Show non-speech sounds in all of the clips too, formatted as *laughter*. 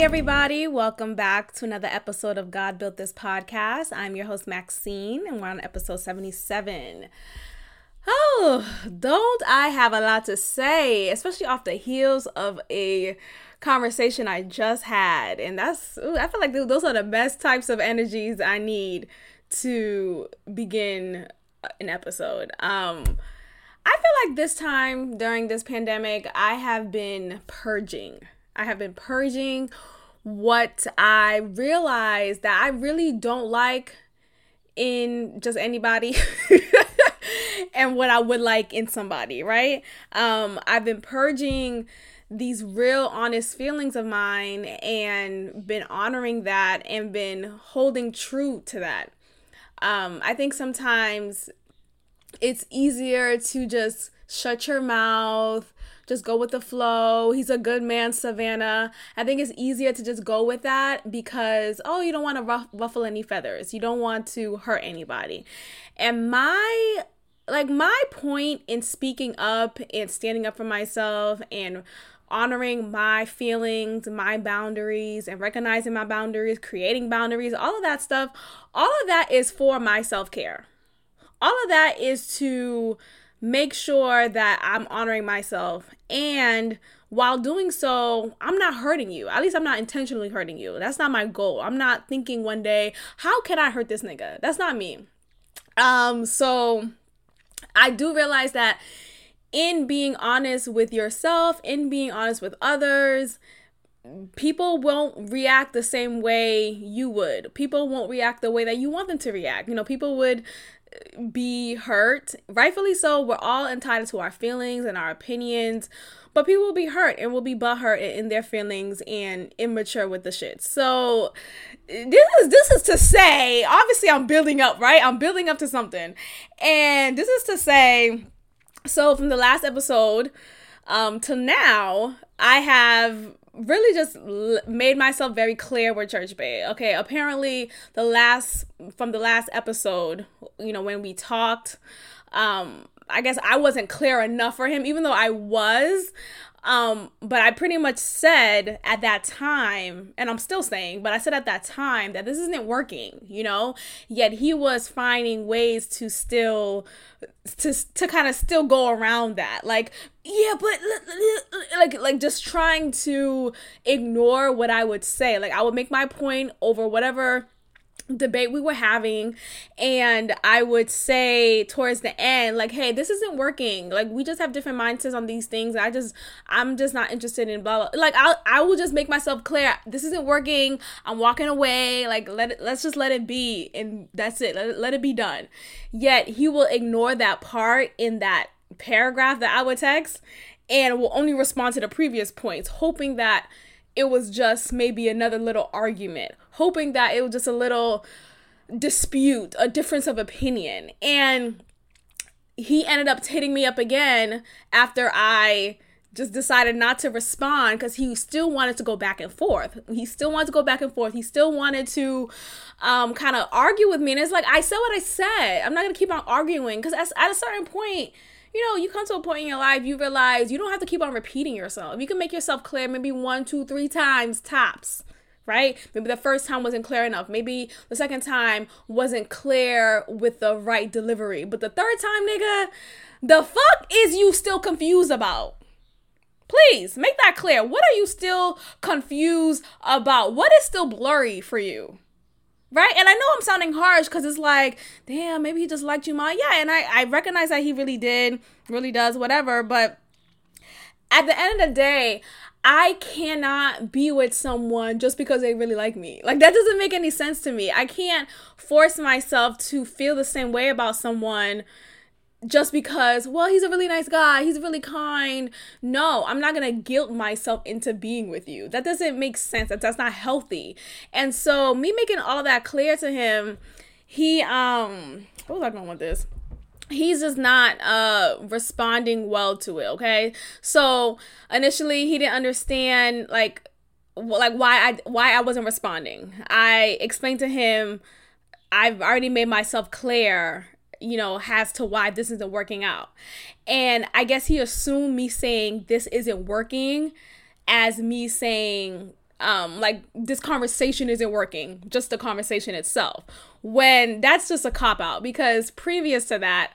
Hey, everybody, welcome back to another episode of God Built This podcast. I'm your host, Maxine, and we're on episode 77. Oh, don't I have a lot to say, especially off the heels of a conversation I just had. And that's, ooh, I feel like those are the best types of energies I need to begin an episode. Um, I feel like this time during this pandemic, I have been purging I have been purging what I realized that I really don't like in just anybody *laughs* and what I would like in somebody, right? Um, I've been purging these real honest feelings of mine and been honoring that and been holding true to that. Um, I think sometimes it's easier to just shut your mouth, just go with the flow. He's a good man, Savannah. I think it's easier to just go with that because, oh, you don't want to ruff- ruffle any feathers. You don't want to hurt anybody. And my like my point in speaking up and standing up for myself and honoring my feelings, my boundaries, and recognizing my boundaries, creating boundaries, all of that stuff, all of that is for my self care. All of that is to make sure that I'm honoring myself. And while doing so, I'm not hurting you. At least I'm not intentionally hurting you. That's not my goal. I'm not thinking one day, how can I hurt this nigga? That's not me. Um, so I do realize that in being honest with yourself, in being honest with others, people won't react the same way you would. People won't react the way that you want them to react. You know, people would be hurt. Rightfully so. We're all entitled to our feelings and our opinions, but people will be hurt and will be butthurt in their feelings and immature with the shit. So this is this is to say, obviously I'm building up, right? I'm building up to something. And this is to say, so from the last episode um to now, I have really just l- made myself very clear with Church Bay. Okay, apparently the last from the last episode, you know, when we talked, um, I guess I wasn't clear enough for him, even though I was. Um, but I pretty much said at that time, and I'm still saying, but I said at that time that this isn't working, you know? Yet he was finding ways to still to to kind of still go around that. Like, yeah, but like like just trying to ignore what I would say. Like I would make my point over whatever debate we were having and i would say towards the end like hey this isn't working like we just have different mindsets on these things i just i'm just not interested in blah, blah. like i i will just make myself clear this isn't working i'm walking away like let it let's just let it be and that's it let, let it be done yet he will ignore that part in that paragraph that i would text and will only respond to the previous points hoping that it was just maybe another little argument, hoping that it was just a little dispute, a difference of opinion. And he ended up hitting me up again after I just decided not to respond because he still wanted to go back and forth. He still wanted to go back and forth. He still wanted to um, kind of argue with me. And it's like, I said what I said. I'm not going to keep on arguing because at a certain point, you know, you come to a point in your life, you realize you don't have to keep on repeating yourself. You can make yourself clear maybe one, two, three times tops, right? Maybe the first time wasn't clear enough. Maybe the second time wasn't clear with the right delivery. But the third time, nigga, the fuck is you still confused about? Please make that clear. What are you still confused about? What is still blurry for you? Right and i know i'm sounding harsh because it's like damn maybe he just liked you ma yeah and i i recognize that he really did really does whatever but at the end of the day I cannot be with someone just because they really like me. Like, that doesn't make any sense to me. I can't force myself to feel the same way about someone just because, well, he's a really nice guy, he's really kind. No, I'm not gonna guilt myself into being with you. That doesn't make sense. That, that's not healthy. And so, me making all that clear to him, he, um, what was I going with this? he's just not uh responding well to it okay so initially he didn't understand like like why i why i wasn't responding i explained to him i've already made myself clear you know, as to why this isn't working out. And I guess he assumed me saying this isn't working as me saying um like this conversation isn't working just the conversation itself. When that's just a cop out because previous to that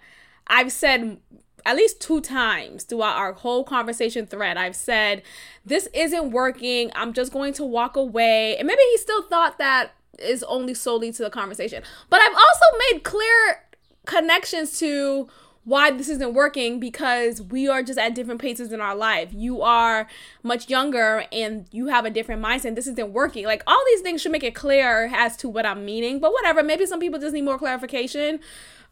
i've said at least two times throughout our whole conversation thread i've said this isn't working. I'm just going to walk away. And maybe he still thought that is only solely to the conversation. But i've also made clear connections to why this isn't working because we are just at different paces in our life. You are much younger and you have a different mindset. This isn't working. Like all these things should make it clear as to what I'm meaning. But whatever, maybe some people just need more clarification.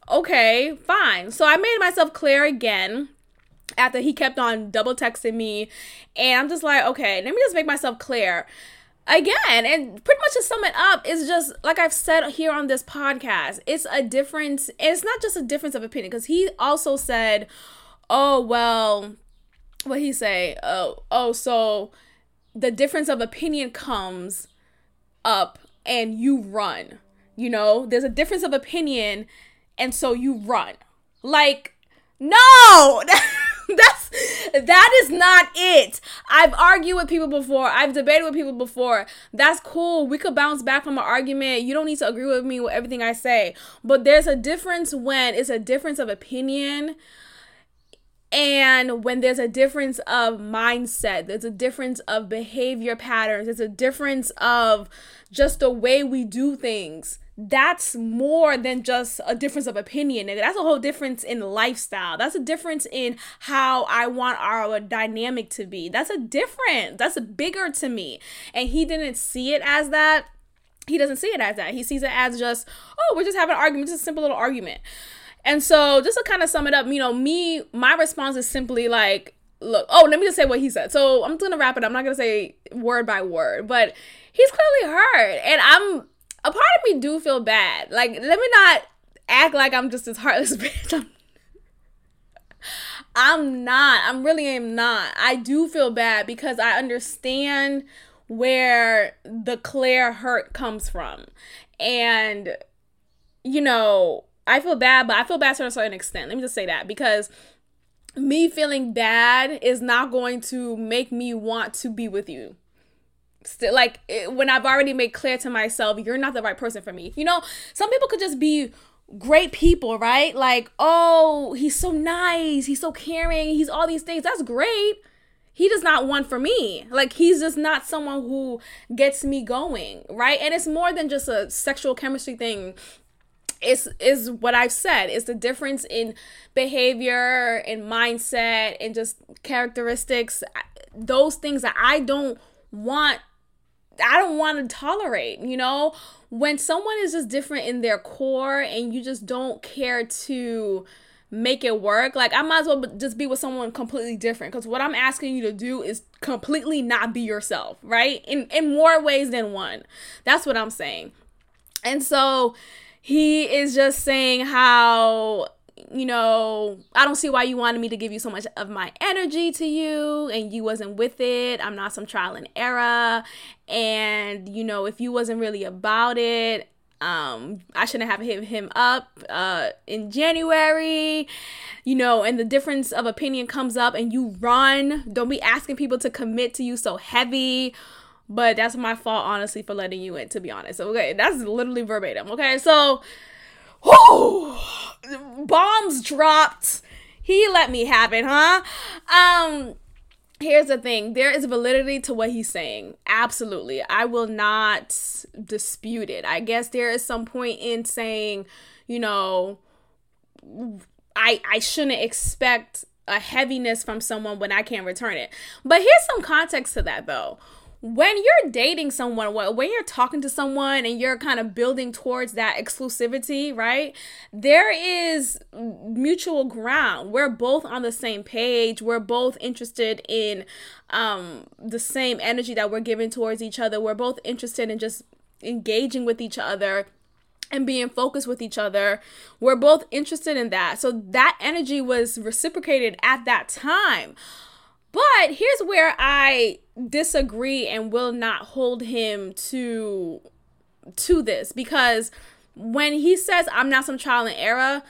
Okay, fine. So I made myself clear again after he kept on double texting me. And I'm just like, okay, let me just make myself clear again and pretty much to sum it up is just like i've said here on this podcast it's a difference it's not just a difference of opinion because he also said oh well what he say oh oh so the difference of opinion comes up and you run you know? There's a difference of opinion and so you run. Like no *laughs* *laughs* that's that is not it. I've argued with people before. I've debated with people before. That's cool. We could bounce back from an argument. You don't need to agree with me with everything I say. But there's a difference when it's a difference of opinion and when there's a difference of mindset, there's a difference of behavior patterns, there's a difference of just the way we do things that's more than just a difference of opinion. That's a whole difference in lifestyle. That's a difference in how I want our dynamic to be. That's a different, that's bigger to me. And he didn't see it as that. He doesn't see it as that. He sees it as just, oh, we're just having an argument, just a simple little argument. And so, just to kind of sum it up, you know, me, my response is simply like, look, oh, let me just say what he said. So, I'm gonna wrap it up. I'm not gonna say word by word, but he's clearly hurt. And I'm, a part of me do feel bad. Like, let me not act like I'm just this heartless *laughs* bitch. I'm, I'm not. I'm really am not. I do feel bad because I understand where the Claire hurt comes from. And, you know, I feel bad, but I feel bad to a certain extent. Let me just say that because me feeling bad is not going to make me want to be with you still like it, when I've already made clear to myself, you're not the right person for me. You know, some people could just be great people, right? Like, oh, he's so nice, he's so caring, he's all these things. That's great. He does not want for me. Like he's just not someone who gets me going, right? And it's more than just a sexual chemistry thing. It's is what I've said. It's the difference in behavior and mindset and just characteristics. Those things that I don't want I don't want to tolerate, you know? When someone is just different in their core and you just don't care to make it work, like I might as well just be with someone completely different because what I'm asking you to do is completely not be yourself, right? In in more ways than one. That's what I'm saying. And so he is just saying how you know, I don't see why you wanted me to give you so much of my energy to you and you wasn't with it. I'm not some trial and error. And, you know, if you wasn't really about it, um, I shouldn't have hit him up uh, in January, you know, and the difference of opinion comes up and you run. Don't be asking people to commit to you so heavy. But that's my fault, honestly, for letting you in, to be honest. Okay, that's literally verbatim. Okay, so whoo, bombs dropped. He let me have it, huh? Um, here's the thing. There is validity to what he's saying. Absolutely. I will not dispute it. I guess there is some point in saying you know i i shouldn't expect a heaviness from someone when i can't return it. But here's some context to that though when you're dating someone, when you're talking to someone and you're kind of building towards that exclusivity, right? There is mutual ground. We're both on the same page. We're both interested in um, the same energy that we're giving towards each other. We're both interested in just engaging with each other and being focused with each other. We're both interested in that. So that energy was reciprocated at that time. But here's where I disagree and will not hold him to to this because when he says I'm not some trial and error,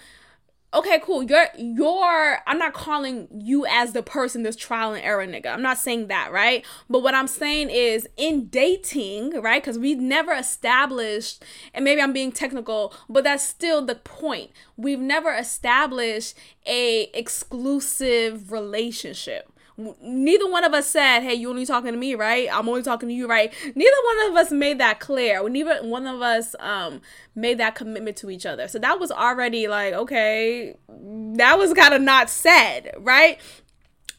okay, cool. You're you're I'm not calling you as the person this trial and error nigga. I'm not saying that, right? But what I'm saying is in dating, right? Because we've never established, and maybe I'm being technical, but that's still the point. We've never established a exclusive relationship neither one of us said, "Hey, you only talking to me, right? I'm only talking to you, right?" Neither one of us made that clear. Neither one of us um made that commitment to each other. So that was already like, okay, that was kind of not said, right?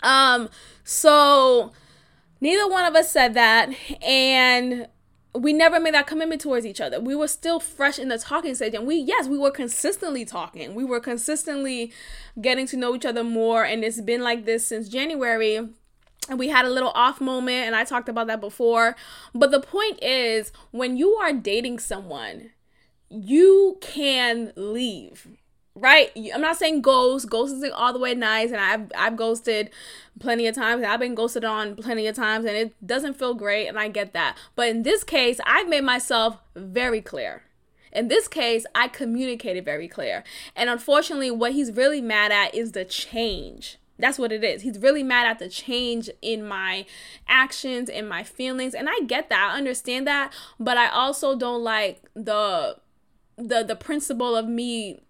Um so neither one of us said that and we never made that commitment towards each other. We were still fresh in the talking stage. And we, yes, we were consistently talking. We were consistently getting to know each other more. And it's been like this since January. And we had a little off moment. And I talked about that before. But the point is, when you are dating someone, you can leave right? I'm not saying ghost. Ghost isn't all the way nice, and I've I've ghosted plenty of times. I've been ghosted on plenty of times, and it doesn't feel great, and I get that. But in this case, I've made myself very clear. In this case, I communicated very clear. And unfortunately, what he's really mad at is the change. That's what it is. He's really mad at the change in my actions and my feelings. And I get that. I understand that. But I also don't like the the the principle of me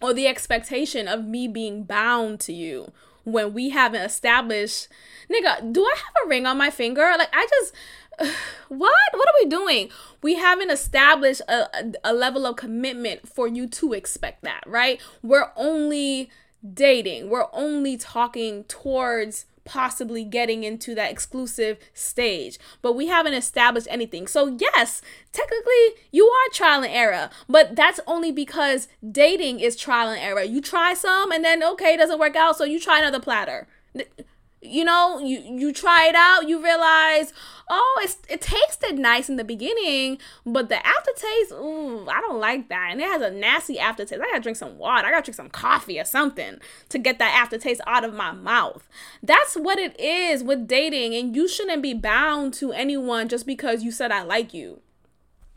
or the expectation of me being bound to you when we haven't established nigga do i have a ring on my finger? Like i just *sighs* what? What are we doing? We haven't established a, a, level of commitment for you to expect that right? We're only dating. We're only talking towards possibly getting into that exclusive stage. But we haven't established anything. So, yes, technically you are trial and error, but that's only because dating is trial and error. You try some and then, okay, it doesn't work out, so you try another platter you know you you try it out you realize oh it's it tasted nice in the beginning but the aftertaste ooh i don't like that. And it has a nasty aftertaste. I gotta drink some water. I gotta drink some coffee or something to get that aftertaste out of my mouth. That's what it is with dating and you shouldn't be bound to anyone just because you said i like you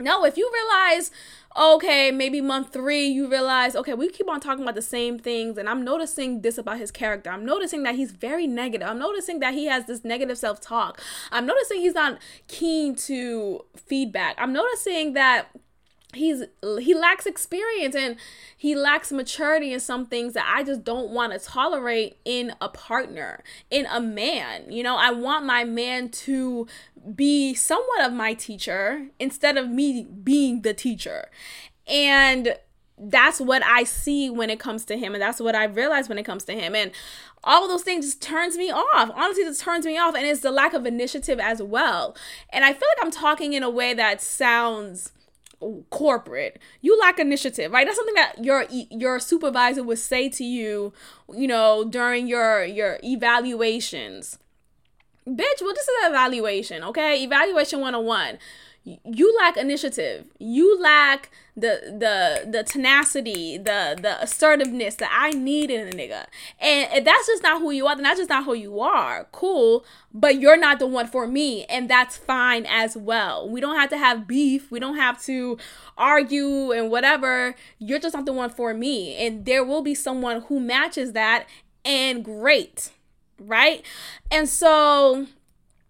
no if you realize okay, maybe month three, you realize, okay, we keep on talking about the same things, and I'm noticing this about his character. I'm noticing that he's very negative. I'm noticing that he has this negative self talk. I'm noticing he's not keen to feedback. I'm noticing that he's he lacks experience and he lacks maturity in some things that I just don't want to tolerate in a partner, in a man. You know, I want my man to be somewhat of my teacher instead of me being the teacher. And that's what I see when it comes to him and that's what I realize when it comes to him and all of those things just turns me off. Honestly, just turns me off and it's the lack of initiative as well. And I feel like I'm talking in a way that sounds corporate. You lack initiative right? That's something that your your supervisor would say to you you know during your your evaluations. Bitch well this is an evaluation okay? Evaluation 101 you lack initiative. You lack the the the tenacity the the assertiveness that i need in a nigga. And if that's just not who you are then that's just not who you are. Cool. But you're not the one for me and that's fine as well. We don't have to have beef. We don't have to argue and whatever. You're just not the one for me. And there will be someone who matches that and great right? And so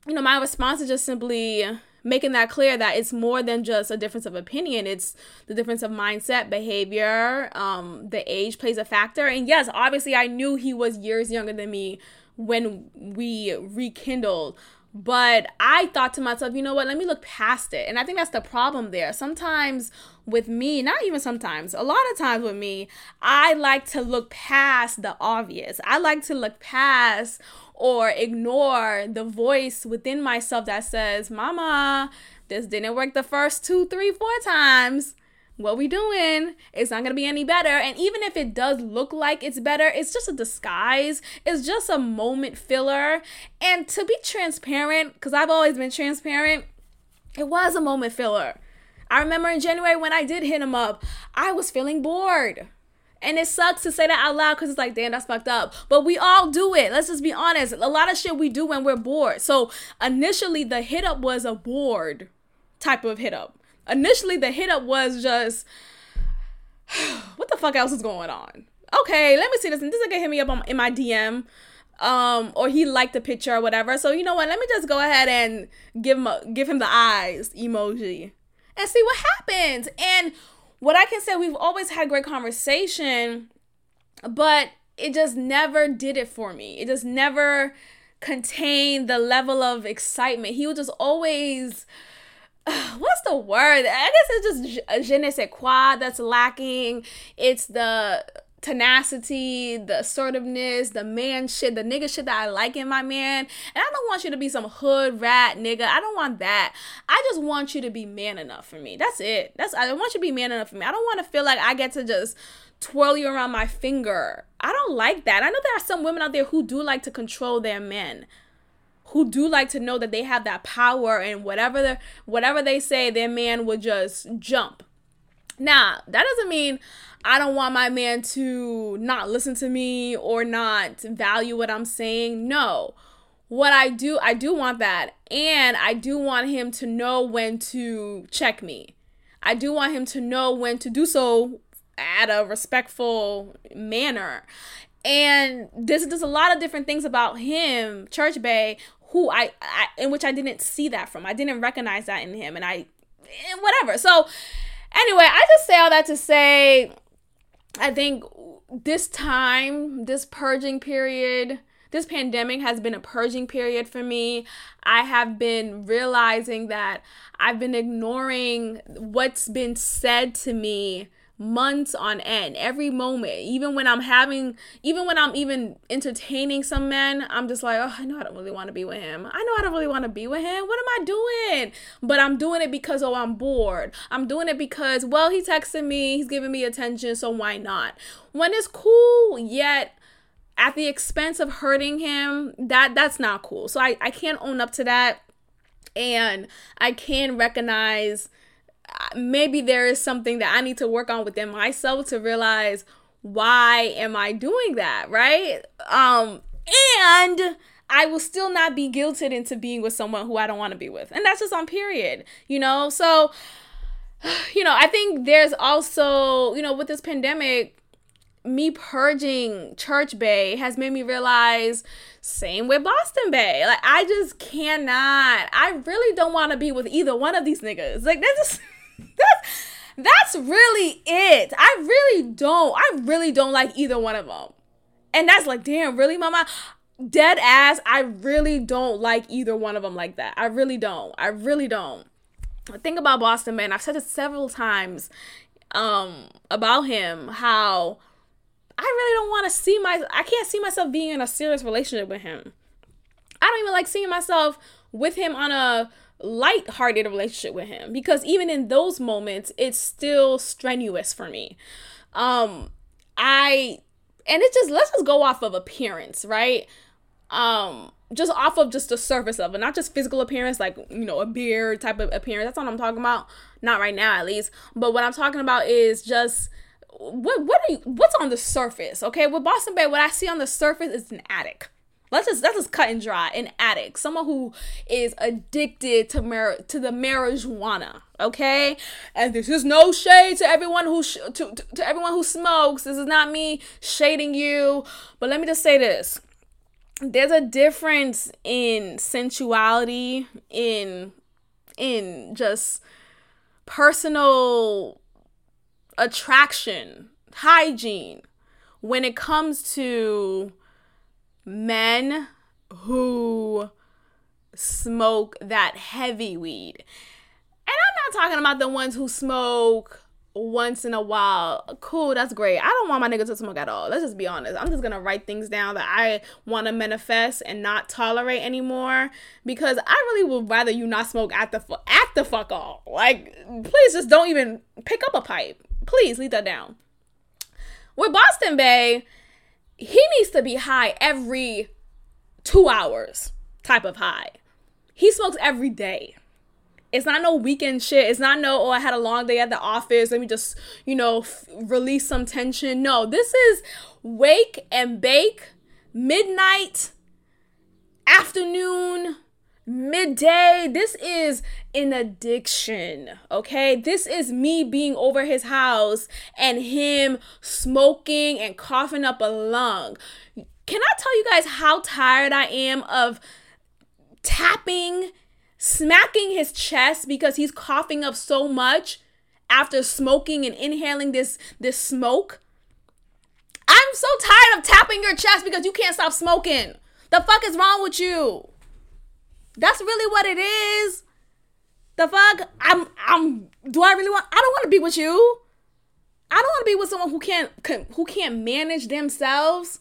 you know my response is just simply making that clear that it's more than just a difference of opinion it's the difference of mindset behavior um the age plays a factor and yes obviously i knew he was years younger than me when we rekindled but I thought to myself, you know what, let me look past it. And I think that's the problem there. Sometimes with me, not even sometimes, a lot of times with me, I like to look past the obvious. I like to look past or ignore the voice within myself that says, Mama, this didn't work the first two, three, four times. What we doing? It's not gonna be any better. And even if it does look like it's better, it's just a disguise. It's just a moment filler. And to be transparent, because I've always been transparent, it was a moment filler. I remember in January when I did hit him up, I was feeling bored. And it sucks to say that out loud because it's like, damn, that's fucked up. But we all do it. Let's just be honest. A lot of shit we do when we're bored. So initially, the hit up was a bored type of hit up. Initially, the hit up was just, *sighs* what the fuck else is going on? okay, let me see this. And this nigga hit me up on, in my DM. Um, or he liked the picture or whatever. So you know what? Let me just go ahead and give him a, give him the eyes emoji and see what happens. And what I can say, we've always had great conversation, but it just never did it for me. It just never contained the level of excitement. He was just always *sighs* what's the word? I guess it's just je ne sais quoi that's lacking. It's the tenacity, the assertiveness, the man shit, the nigga shit that I like in my man. And I don't want you to be some hood rat nigga. I don't want that. I just want you to be man enough for me. That's it. That's I want you to be man enough for me. I don't want to feel like I get to just twirl you around my finger. I don't like that. I know there are some women out there who do like to control their men. Who do like to know that they have that power and whatever the whatever they say, their man would just jump. Now, that doesn't mean I don't want my man to not listen to me or not value what I'm saying. No. What I do, I do want that. And I do want him to know when to check me. I do want him to know when to do so at a respectful manner. And there's there's a lot of different things about him, Church Bay, who I, I in which I didn't see that from. I didn't recognize that in him, and I, whatever. So, anyway, I just say all that to say I think this time, this purging period, this pandemic has been a purging period for me. I have been realizing that I've been ignoring what's been said to me months on end every moment. Even when i'm having even when i'm even entertaining some men i'm just like oh i know i don't really want to be with him. I know i don't really want to be with him. What am i doing? But i'm doing it because oh i'm bored. I'm doing it because well he texted me he's giving me attention so why not? When it's cool yet at the expense of hurting him that that's not cool. So i i can't own up to that and i can recognize maybe there is something that I need to work on within myself to realize why am I doing that, right? Um and I will still not be guilted into being with someone who I don't want to be with. And that's just on period, you know? So *sighs* you know, I think there's also, you know, with this pandemic, me purging Church Bay has made me realize same with Boston Bay. Like I just cannot. I really don't want to be with either one of these niggas. Like that's just *laughs* that's that's really it. I really don't. I really don't like either one of them. And that's like, damn, really, mama? Dead ass, I really don't like either one of them like that. I really don't. I really don't. Think about Boston Man. I've said it several times um about him how I really don't want to see my I can't see myself being in a serious relationship with him. I don't even like seeing myself with him on a light-hearted relationship with him. Because even in those moments it's still strenuous for me. Um i and it's just let's just go off of appearance right? Um just off of just the surface of it not just physical appearance like you know a beard type of appearance. That's what i'm talking about. Not right now at least. But what i'm talking about is just what what are you, what's on the surface okay? With boston bay what i see on the surface is an attic Let's just let's just cut and dry. An addict, someone who is addicted to mar- to the marijuana. Okay, and this is no shade to everyone who sh- to, to to everyone who smokes. This is not me shading you, but let me just say this: there's a difference in sensuality, in in just personal attraction, hygiene when it comes to men who smoke that heavy weed. And I'm not talking about the ones who smoke once in a while. Cool, that's great. I don't want my nigga to smoke at all. Let's just be honest. I'm just gonna write things down that I want to manifest and not tolerate anymore because I really would rather you not smoke at the fu- at the fuck all. Like, please just don't even pick up a pipe. Please leave that down. With Boston Bay, he needs to be high every two hours type of high. He smokes every day. It's not no weekend shit. It's not no, oh, I had a long day at the office. Let me just, you know, f- release some tension. No, this is wake and bake, midnight, afternoon, midday. This is an addiction, okay? This is me being over his house and him smoking and coughing up a lung. Can I tell you guys how tired I am of tapping, smacking his chest because he's coughing up so much after smoking and inhaling this this smoke? I'm so tired of tapping your chest because you can't stop smoking. The fuck is wrong with you? That's really what it is. The fuck? I'm I'm do I really want I don't want to be with you. I don't want to be with someone who can't can, who can't manage themselves.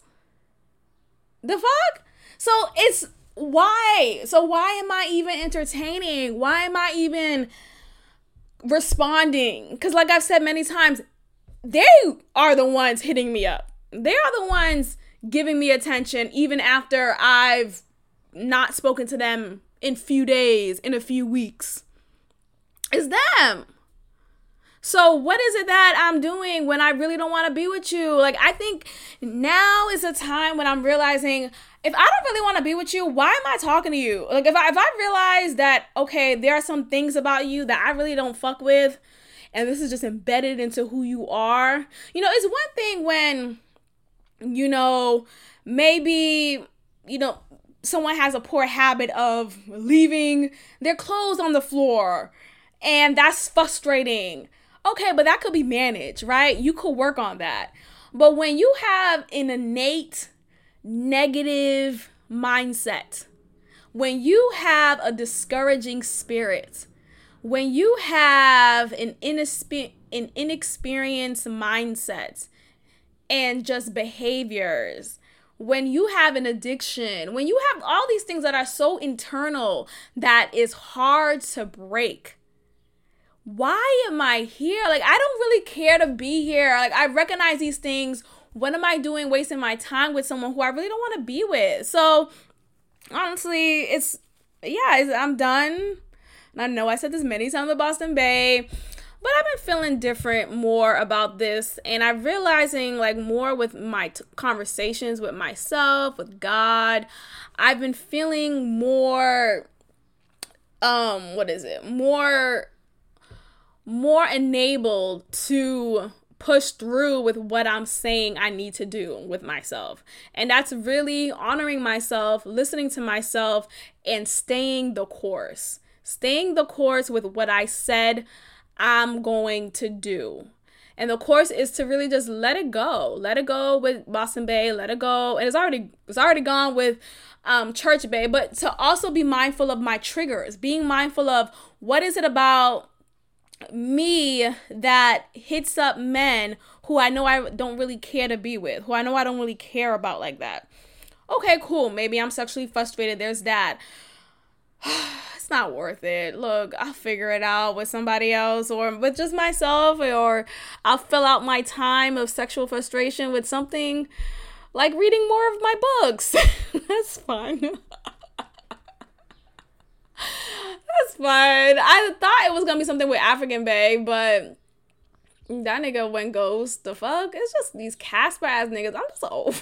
The fuck? So it's why? So why am I even entertaining? Why am I even responding? Cuz like I've said many times, they are the ones hitting me up. They are the ones giving me attention even after I've not spoken to them in few days, in a few weeks. It's them. So, what is it that I'm doing when I really don't want to be with you? Like, I think now is a time when I'm realizing if I don't really want to be with you, why am I talking to you? Like, if I, if I realize that, okay, there are some things about you that I really don't fuck with, and this is just embedded into who you are, you know, it's one thing when, you know, maybe, you know, someone has a poor habit of leaving their clothes on the floor and that's frustrating. Okay, but that could be managed, right? You could work on that. But when you have an innate negative mindset, when you have a discouraging spirit, when you have an, inexper- an inexperienced mindset and just behaviors when you have an addiction, when you have all these things that are so internal that is hard to break. Why am I here? Like, I don't really care to be here. Like, I recognize these things. What am I doing wasting my time with someone who I really don't want to be with? So, honestly, it's, yeah, it's, I'm done. And I know I said this many times with Boston Bay but I've been feeling different more about this, and I'm realizing like more with my t- conversations with myself, with God. I've been feeling more, um, what is it? More, more enabled to push through with what I'm saying I need to do with myself. And that's really honoring myself, listening to myself, and staying the course. Staying the course with what I said I'm going to do. And the course is to really just let it go. Let it go with Boston Bay, let it go. And it's already it's already gone with um Church Bay, but to also be mindful of my triggers, being mindful of what is it about me that hits up men who I know I don't really care to be with, who I know I don't really care about like that. Okay, cool. Maybe I'm sexually frustrated. There's that. *sighs* not worth it. Look, I'll figure it out with somebody else or with just myself, or I'll fill out my time of sexual frustration with something like reading more of my books. *laughs* That's fine. That's fine. I thought it was gonna be something with African Bay, but that nigga went ghost. The fuck? It's just these Casper ass niggas. I'm just *laughs* over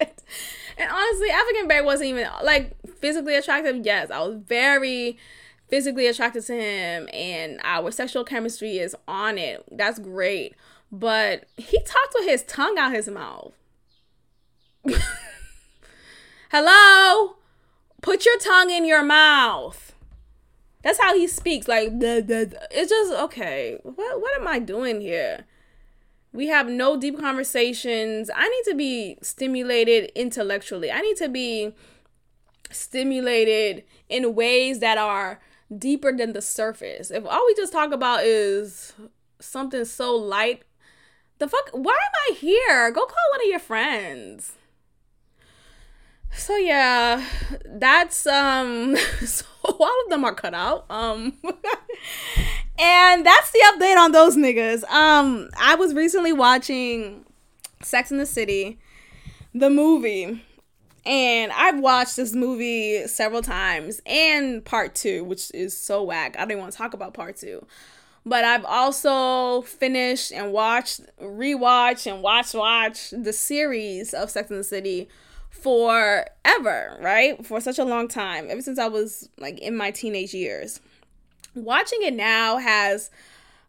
it. And honestly, African Bay wasn't even like physically attractive. Yes, I was very physically attracted to him and our sexual chemistry is on it. That's great. But he talked with his tongue out his mouth. *laughs* Hello? Put your tongue in your mouth. That's how he speaks. Like, *laughs* it's just, okay, what, what am I doing here? We have no deep conversations. I need to be stimulated intellectually. I need to be stimulated in ways that are deeper than the surface. If all we just talk about is something so light, the fuck, why am I here? Go call one of your friends. So yeah, that's um *laughs* *laughs* all of them are cut out. Um *laughs* And that's the update on those niggas. Um, I was recently watching Sex in the City, the movie. And I've watched this movie several times and part two, which is so whack. I don't even want to talk about part two. But I've also finished and watched, rewatched, and watch watch the series of Sex in the City forever, right? For such a long time, ever since I was like in my teenage years. Watching it now has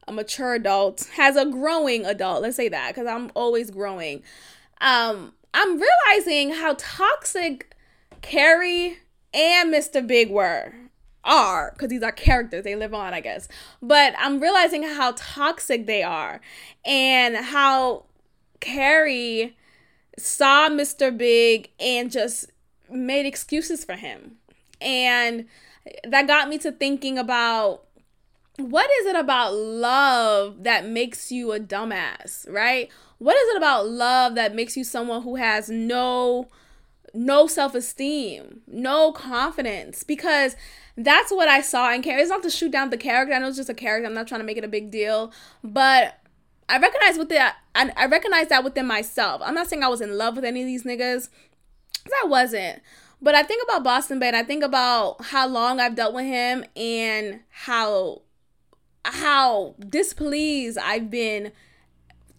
a mature adult, has a growing adult, let's say that, because I'm always growing. Um, I'm realizing how toxic Carrie and Mr. Big were are because these are characters they live on i guess but i'm realizing how toxic they are and how carrie saw mr big and just made excuses for him and that got me to thinking about what is it about love that makes you a dumbass right what is it about love that makes you someone who has no no self-esteem no confidence because that's what I saw in Carrie. It's not to shoot down the character. I know it's just a character. I'm not trying to make it a big deal, but I recognize with that. I, I recognize that within myself. I'm not saying I was in love with any of these niggas. I wasn't. But I think about Boston Bay and I think about how long I've dealt with him and how how displeased I've been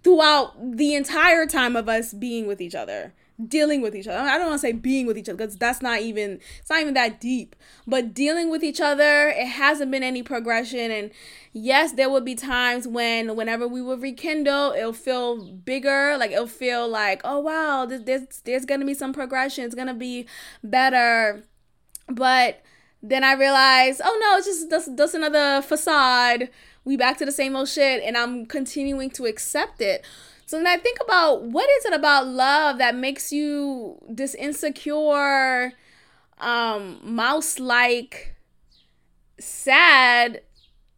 throughout the entire time of us being with each other dealing with each other. I don't want to say being with each other because that's not even it's not even that deep. But dealing with each other, it hasn't been any progression. And yes, there will be times when whenever we will rekindle, it'll feel bigger. Like it'll feel like, oh wow, there's there's, there's gonna be some progression. It's gonna be better. But then I realized, oh no, it's just just, just another facade. We back to the same old shit, and I'm continuing to accept it. So then I think about what is it about love that makes you this insecure, um, mouse like, sad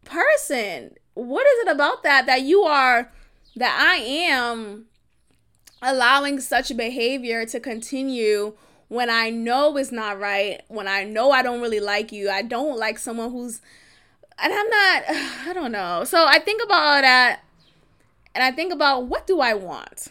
person? What is it about that that you are, that I am allowing such behavior to continue? when I know it's not right, when I know I don't really like you, I don't like someone who's, and I'm not, *sighs* I don't know. So I think about all that and I think about what do I want?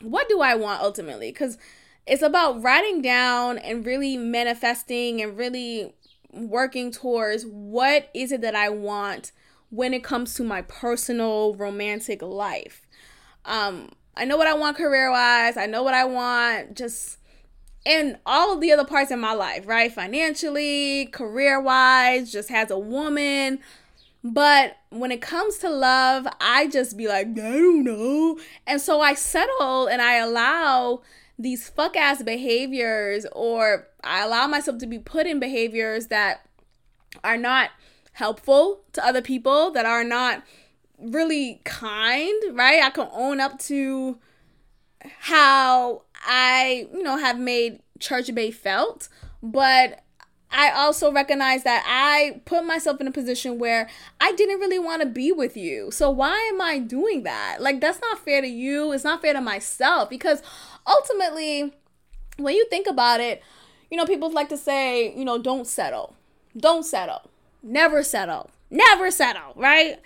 What do I want ultimately? Because it's about writing down and really manifesting and really working towards what is it that I want when it comes to my personal romantic life. Um, I know what I want career wise, I know what I want just in all of the other parts of my life, right? Financially, career wise, just as a woman, but when it comes to love, I just be like, I don't know. And so I settle and I allow these fuck ass behaviors, or I allow myself to be put in behaviors that are not helpful to other people, that are not really kind, right? I can own up to how I, you know, have made Church Bay felt, but I also recognize that I put myself in a position where I didn't really want to be with you. So why am I doing that? Like that's not fair to you. It's not fair to myself because ultimately when you think about it, you know, people like to say, you know, don't settle. Don't settle. Never settle. Never settle, right?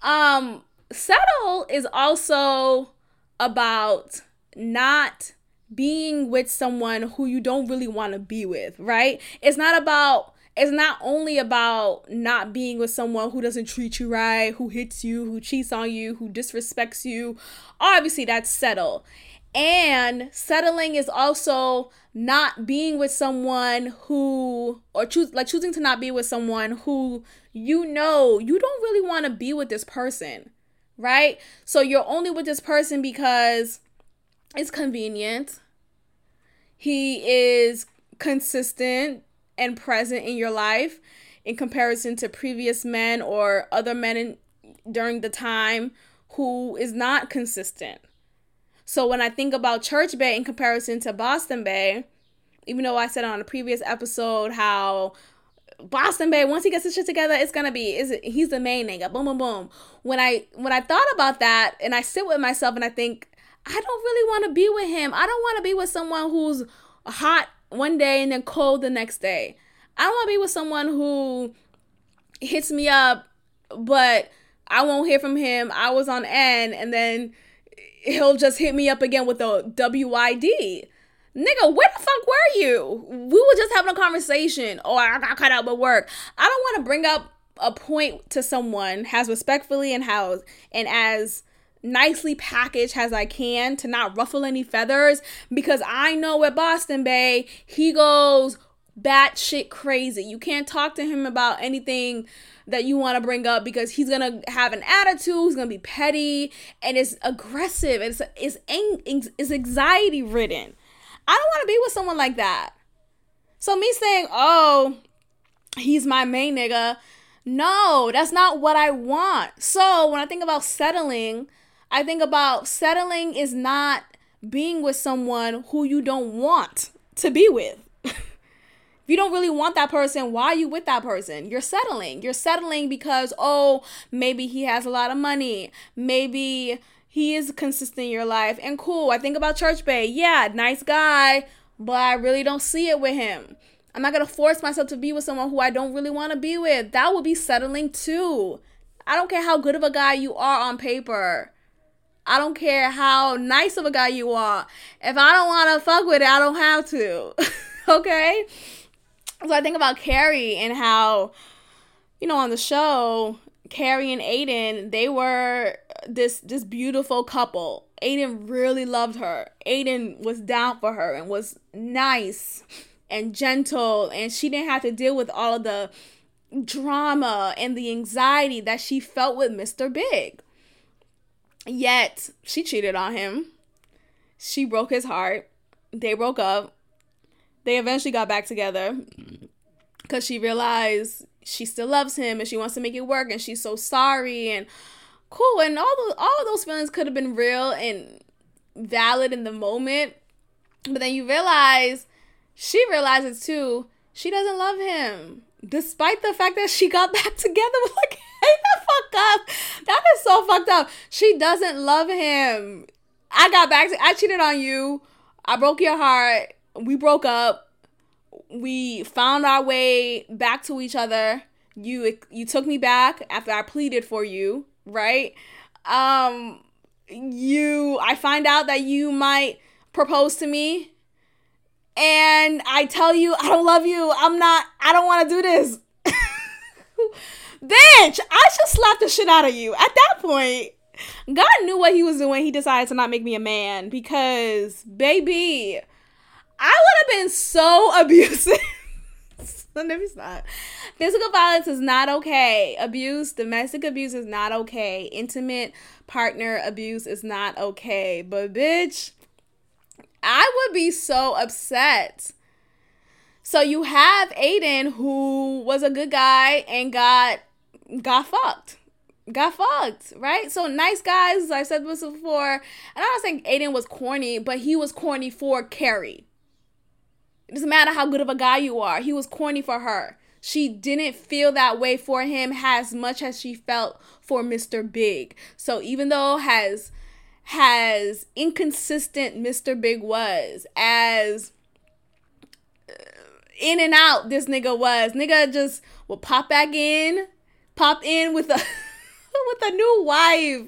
Um settle is also about not being with someone who you don't really want to be with, right? It's not about it's not only about not being with someone who doesn't treat you right, who hits you, who cheats on you, who disrespects you. Obviously, that's settle. And settling is also not being with someone who or choose like choosing to not be with someone who you know you don't really want to be with this person, right? So you're only with this person because it's convenient he is consistent and present in your life in comparison to previous men or other men in, during the time who is not consistent. So when I think about Church Bay in comparison to Boston Bay, even though I said on a previous episode how Boston Bay, once he gets his shit together, it's gonna be is he's the main nigga. Boom, boom, boom. When I when I thought about that and I sit with myself and I think I don't really want to be with him. I don't want to be with someone who's hot one day and then cold the next day. I don't want to be with someone who hits me up, but I won't hear from him. I was on N, and then he'll just hit me up again with a WYD. Nigga, where the fuck were you? We were just having a conversation. Oh, I got cut out with work. I don't want to bring up a point to someone as respectfully and how and as nicely packaged as I can to not ruffle any feathers because I know at Boston Bay, he goes batshit crazy. You can't talk to him about anything that you want to bring up because he's gonna have an attitude. He's gonna be petty and it's aggressive. It's it's it's anxiety ridden. I don't want to be with someone like that. So me saying, "Oh, he's my main nigga," no, that's not what I want. So when I think about settling, I think about settling is not being with someone who you don't want to be with. *laughs* If you don't really want that person, why are you with that person? You're settling. You're settling because, oh, maybe he has a lot of money. Maybe he is consistent in your life. And cool. I think about Church Bay. Yeah, nice guy, but I really don't see it with him. I'm not going to force myself to be with someone who I don't really want to be with. That would be settling too. I don't care how good of a guy you are on paper. I don't care how nice of a guy you are. If I don't want to fuck with it, I don't have to. *laughs* okay? So I think about Carrie and how, you know, on the show, Carrie and Aidan, they were this this beautiful couple. Aidan really loved her. Aidan was down for her and was nice and gentle and she didn't have to deal with all of the drama and the anxiety that she felt with Mr. Big. Yet, she cheated on him. She broke his heart. They broke up. They eventually got back together because she realized she still loves him and she wants to make it work and she's so sorry and cool and all those all of those feelings could have been real and valid in the moment but then you realize she realizes too she doesn't love him despite the fact that she got *laughs* back together with like that fucked up that is so fucked up she doesn't love him i got back to i cheated on you i broke your heart we broke up. We found our way back to each other. You you took me back after I pleaded for you, right? Um you I find out that you might propose to me and I tell you I don't love you. I'm not I don't want to do this. *laughs* Bitch, I should slap the shit out of you. At that point, God knew what he was doing. He decided to not make me a man because, baby, I would have been so *laughs* abusive. Let me stop. Physical violence is not okay. Abuse, domestic abuse is not okay. Intimate partner abuse is not okay. But bitch, I would be so upset. So you have Aidan who was a good guy and got got fucked. Got fucked, right? So nice guys, I said this before, and I'm not saying Aidan was corny, but he was corny for Carrie. It doesn't matter how good of a guy you are. He was corny for her. She didn't feel that way for him as much as she felt for Mr. Big. So even though has has inconsistent Mr. Big was as uh, in and out this nigga was. Nigga just will pop back in, pop in with a *laughs* with a new wife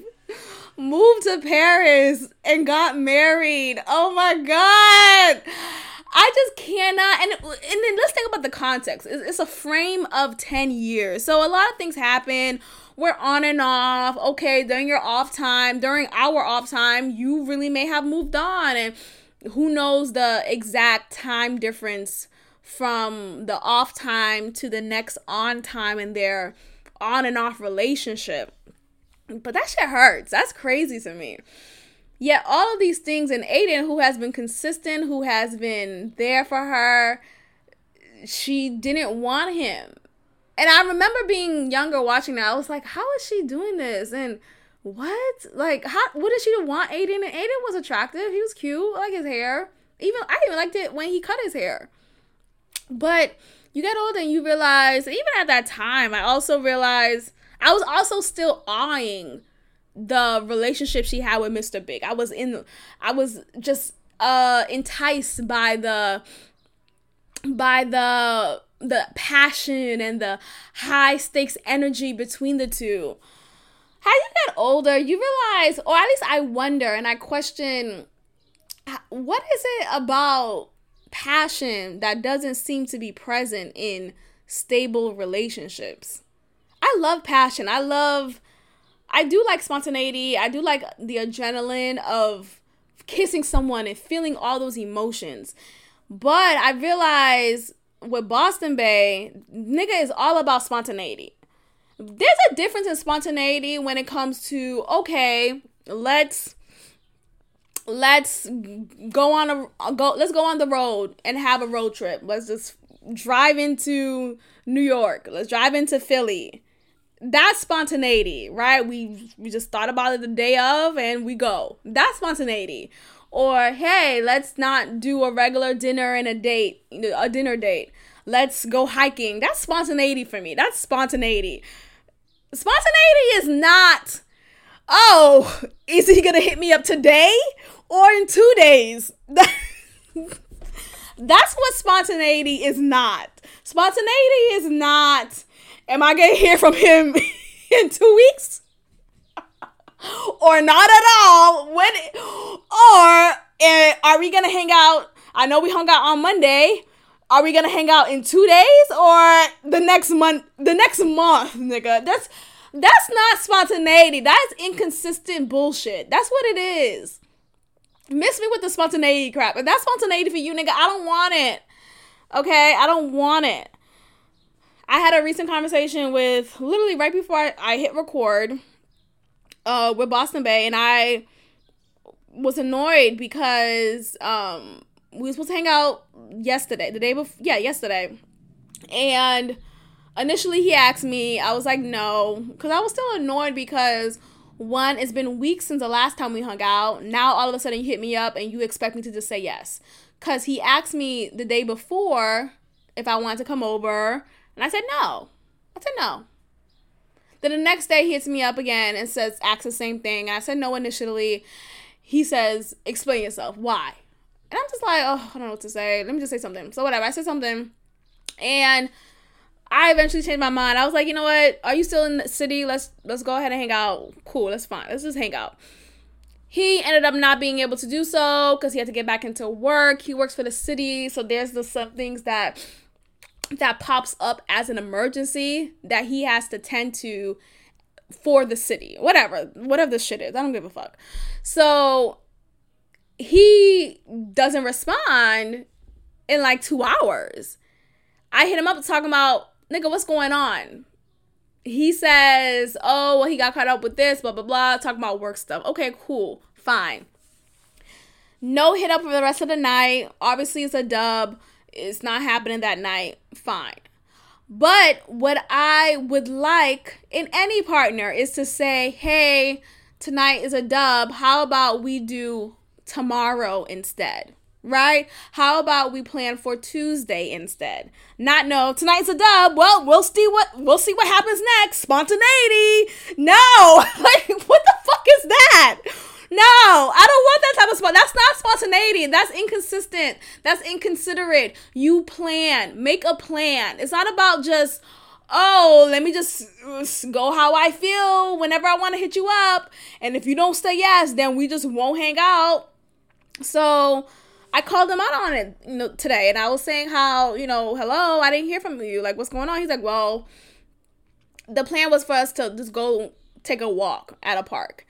moved to Paris and got married. Oh my god. I just cannot. And and then let's think about the context. It's, it's a frame of ten years, so a lot of things happen. We're on and off. Okay, during your off time, during our off time, you really may have moved on, and who knows the exact time difference from the off time to the next on time in their on and off relationship. But that shit hurts. That's crazy to me. Yet all of these things, and Aidan, who has been consistent, who has been there for her, she didn't want him. And I remember being younger watching that. I was like, how is she doing this? And what? Like, how? What did she want Aidan? And Aidan was attractive. He was cute. I like his hair. Even I even liked it when he cut his hair. But you get older and you realize, even at that time, I also realized I was also still eyeing the relationship she had with Mr. Big. I was in I was just uh enticed by the by the the passion and the high stakes energy between the two. How you get older, you realize, or at least I wonder and I question, what is it about passion that doesn't seem to be present in stable relationships? I love passion. I love I do like spontaneity. I do like the adrenaline of kissing someone and feeling all those emotions. But I realize with Boston Bay, nigga is all about spontaneity. There's a difference in spontaneity when it comes to okay, let's let's go on a go let's go on the road and have a road trip. Let's just drive into New York. Let's drive into Philly. That's spontaneity, right? We we just thought about it the day of and we go. That's spontaneity. Or hey, let's not do a regular dinner and a date, a dinner date. Let's go hiking. That's spontaneity for me. That's spontaneity. Spontaneity is not oh, is he gonna hit me up today or in two days? *laughs* That's what spontaneity is not. Spontaneity is not, am I gonna hear from him *laughs* in two weeks? *laughs* or not at all? When or uh, are we gonna hang out? I know we hung out on Monday. Are we gonna hang out in two days or the next month? The next month, nigga. That's that's not spontaneity. That's inconsistent bullshit. That's what it is. Miss me with the spontaneity crap. If that's spontaneity for you, nigga, I don't want it. Okay? I don't want it. I had a recent conversation with literally right before I, I hit record uh, with Boston Bay, and I was annoyed because um, we were supposed to hang out yesterday, the day before, yeah, yesterday. And initially he asked me, I was like, no, because I was still annoyed because one, it's been weeks since the last time we hung out. Now all of a sudden you hit me up and you expect me to just say yes. Cause he asked me the day before if I wanted to come over, and I said no. I said no. Then the next day he hits me up again and says, asks the same thing. I said no initially. He says, explain yourself. Why? And I'm just like, oh, I don't know what to say. Let me just say something. So whatever. I said something. And I eventually changed my mind. I was like, you know what? Are you still in the city? Let's let's go ahead and hang out. Cool, that's fine. Let's just hang out. He ended up not being able to do so because he had to get back into work. He works for the city, so there's the some things that that pops up as an emergency that he has to tend to for the city. Whatever, whatever the shit is. I don't give a fuck. So he doesn't respond in like two hours. I hit him up talking about nigga, what's going on? He says, oh, well, he got caught up with this, blah, blah, blah, talking about work stuff. Okay, cool, fine. No hit up for the rest of the night. Obviously, it's a dub. It's not happening that night. Fine. But what I would like in any partner is to say, hey, tonight is a dub. How about we do tomorrow instead? Right? How about we plan for Tuesday instead? Not no, tonight's a dub. Well, we'll see what we'll see what happens next. Spontaneity. No. *laughs* like what the fuck is that? No, I don't want that type of spot. That's not spontaneity. That's inconsistent. That's inconsiderate. You plan. Make a plan. It's not about just oh, let me just go how I feel whenever I want to hit you up. And if you don't say yes, then we just won't hang out. So I called him out on it you know, today, and I was saying how you know, hello, I didn't hear from you. Like, what's going on? He's like, well, the plan was for us to just go take a walk at a park,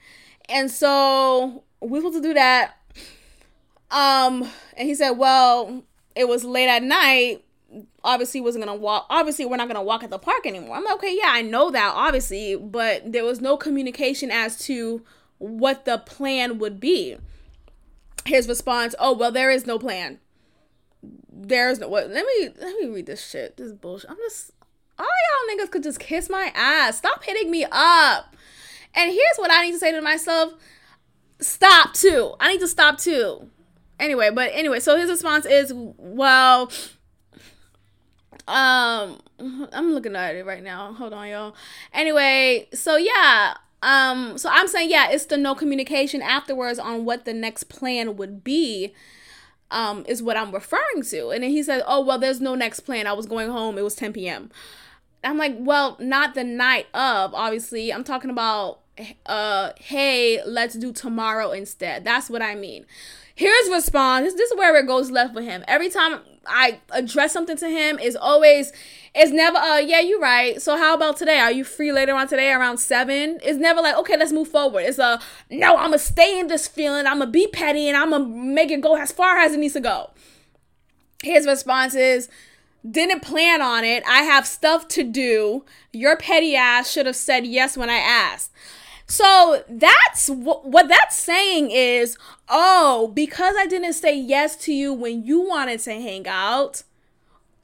and so we were supposed to do that. Um, and he said, well, it was late at night. Obviously, wasn't gonna walk. Obviously, we're not gonna walk at the park anymore. I'm like, okay, yeah, I know that, obviously, but there was no communication as to what the plan would be his response, "Oh well, there is no plan. There's no what. Let me let me read this shit. This bullshit. I'm just all y'all niggas could just kiss my ass. Stop hitting me up. And here's what I need to say to myself: Stop too. I need to stop too. Anyway, but anyway, so his response is, "Well." Um, I'm looking at it right now. Hold on, y'all. Anyway, so yeah, um, so I'm saying, yeah, it's the no communication afterwards on what the next plan would be. Um, is what I'm referring to. And then he said, Oh, well, there's no next plan. I was going home. It was 10 p.m. I'm like, Well, not the night of, obviously. I'm talking about, uh, hey, let's do tomorrow instead. That's what I mean. Here's response. This, this is where it goes left with him. Every time I address something to him, is always it's never uh yeah you're right. So how about today? Are you free later on today around seven? It's never like okay let's move forward. It's a no I'm gonna stay in this feeling. I'm gonna be petty and I'm gonna make it go as far as it needs to go. His response is didn't plan on it. I have stuff to do. Your petty ass should have said yes when I asked. So that's what, what that's saying is, oh, because I didn't say yes to you when you wanted to hang out,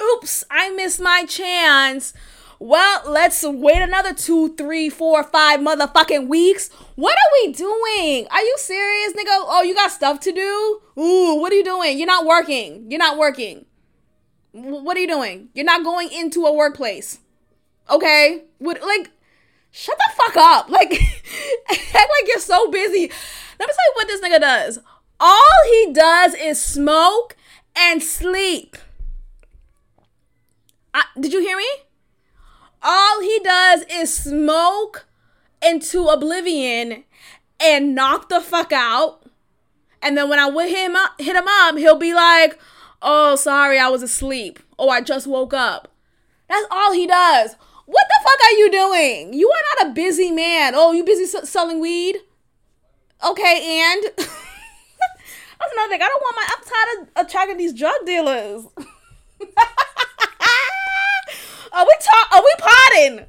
oops, I missed my chance. Well, let's wait another two, three, four, five motherfucking weeks. What are we doing? Are you serious, nigga? Oh, you got stuff to do? Ooh, what are you doing? You're not working. You're not working. What are you doing? You're not going into a workplace. Okay? What like shut the fuck up. *laughs* Like act like you're so busy. Let me tell you what this nigga does. All he does is smoke and sleep. I, did you hear me? All he does is smoke into oblivion and knock the fuck out. And then when I would him up, hit him up, he'll be like, "Oh, sorry, I was asleep. Oh, I just woke up." That's all he does. What the fuck are you doing? You are not a busy man. Oh, you busy s- selling weed? Okay, and *laughs* that's another thing. I don't want my. I'm tired of attracting these drug dealers. *laughs* are we talk? Are we potting?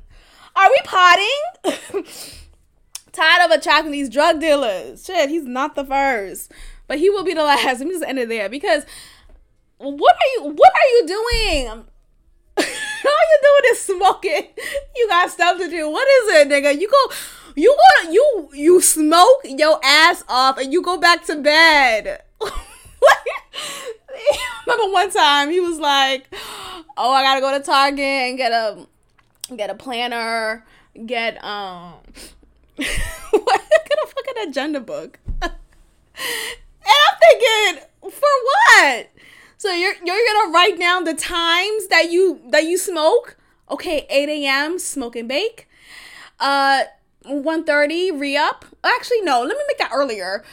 Are we potting? *laughs* tired of attracting these drug dealers. Shit, he's not the first, but he will be the last. Let me just end it there because what are you? What are you doing? *laughs* all you doing is smoking. You got stuff to do. What is it, nigga? You go, you go, you you smoke your ass off and you go back to bed. *laughs* *laughs* Remember one time he was like, "Oh, I gotta go to Target and get a get a planner, get um, get a fucking agenda book." and I'm thinking, for what? So you're you're gonna write down the times that you that you smoke. Okay, 8 a.m. smoke and bake. Uh 1.30 re-up. Actually, no, let me make that earlier.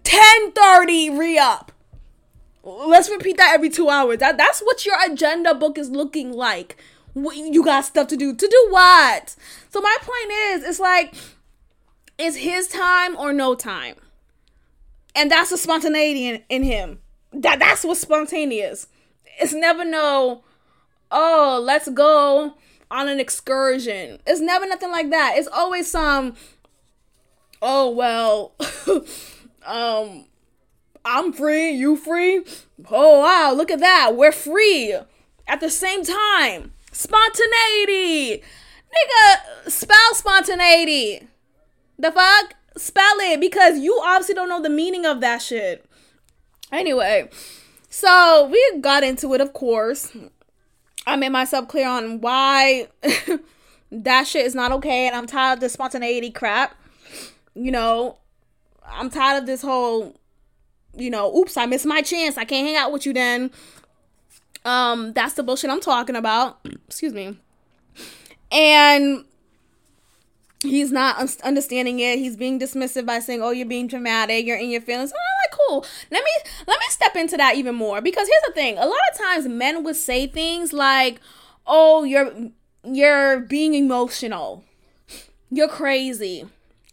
10.30 re-up. Let's repeat that every two hours. That that's what your agenda book is looking like. You got stuff to do. To do what? So my point is, it's like, it's his time or no time. And that's the spontaneity in, in him that that's what's spontaneous. It's never no, oh, let's go on an excursion. It's never nothing like that. It's always some, oh well, *laughs* um, I'm free, you free. Oh wow, look at that. We're free at the same time. Spontaneity. Nigga, spell spontaneity. The fuck? Spell it because you obviously don't know the meaning of that shit. Anyway, so we got into it, of course. I made myself clear on why *laughs* that shit is not okay, and I'm tired of the spontaneity crap. You know, I'm tired of this whole, you know, oops, I missed my chance. I can't hang out with you then. Um, that's the bullshit I'm talking about. *clears throat* Excuse me. And he's not understanding it. He's being dismissive by saying, "Oh, you're being dramatic. You're in your feelings." Like, "Cool. Let me let me step into that even more because here's the thing. A lot of times men would say things like, "Oh, you're you're being emotional. You're crazy.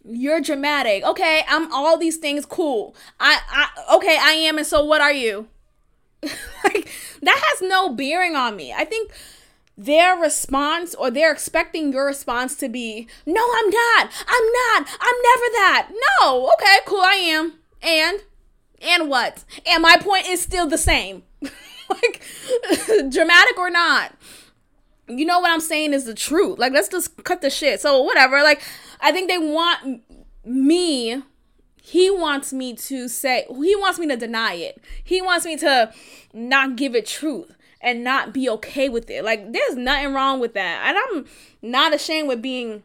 You're dramatic. Okay, I'm all these things. Cool. I I okay, I am. And so, what are you? *laughs* like that has no bearing on me. I think." their response or they're expecting your response to be, no, I'm not. I'm not. I'm never that. No. Okay, cool. I am. And, and what? And my point is still the same. *laughs* like, *laughs* dramatic or not. You know what I'm saying is the truth. Like, let's just cut the shit. So, whatever. Like, I think they want me he wants me to say he wants me to deny it he wants me to not give it truth and not be okay with it. Like there's nothing wrong with that. And I'm not ashamed with being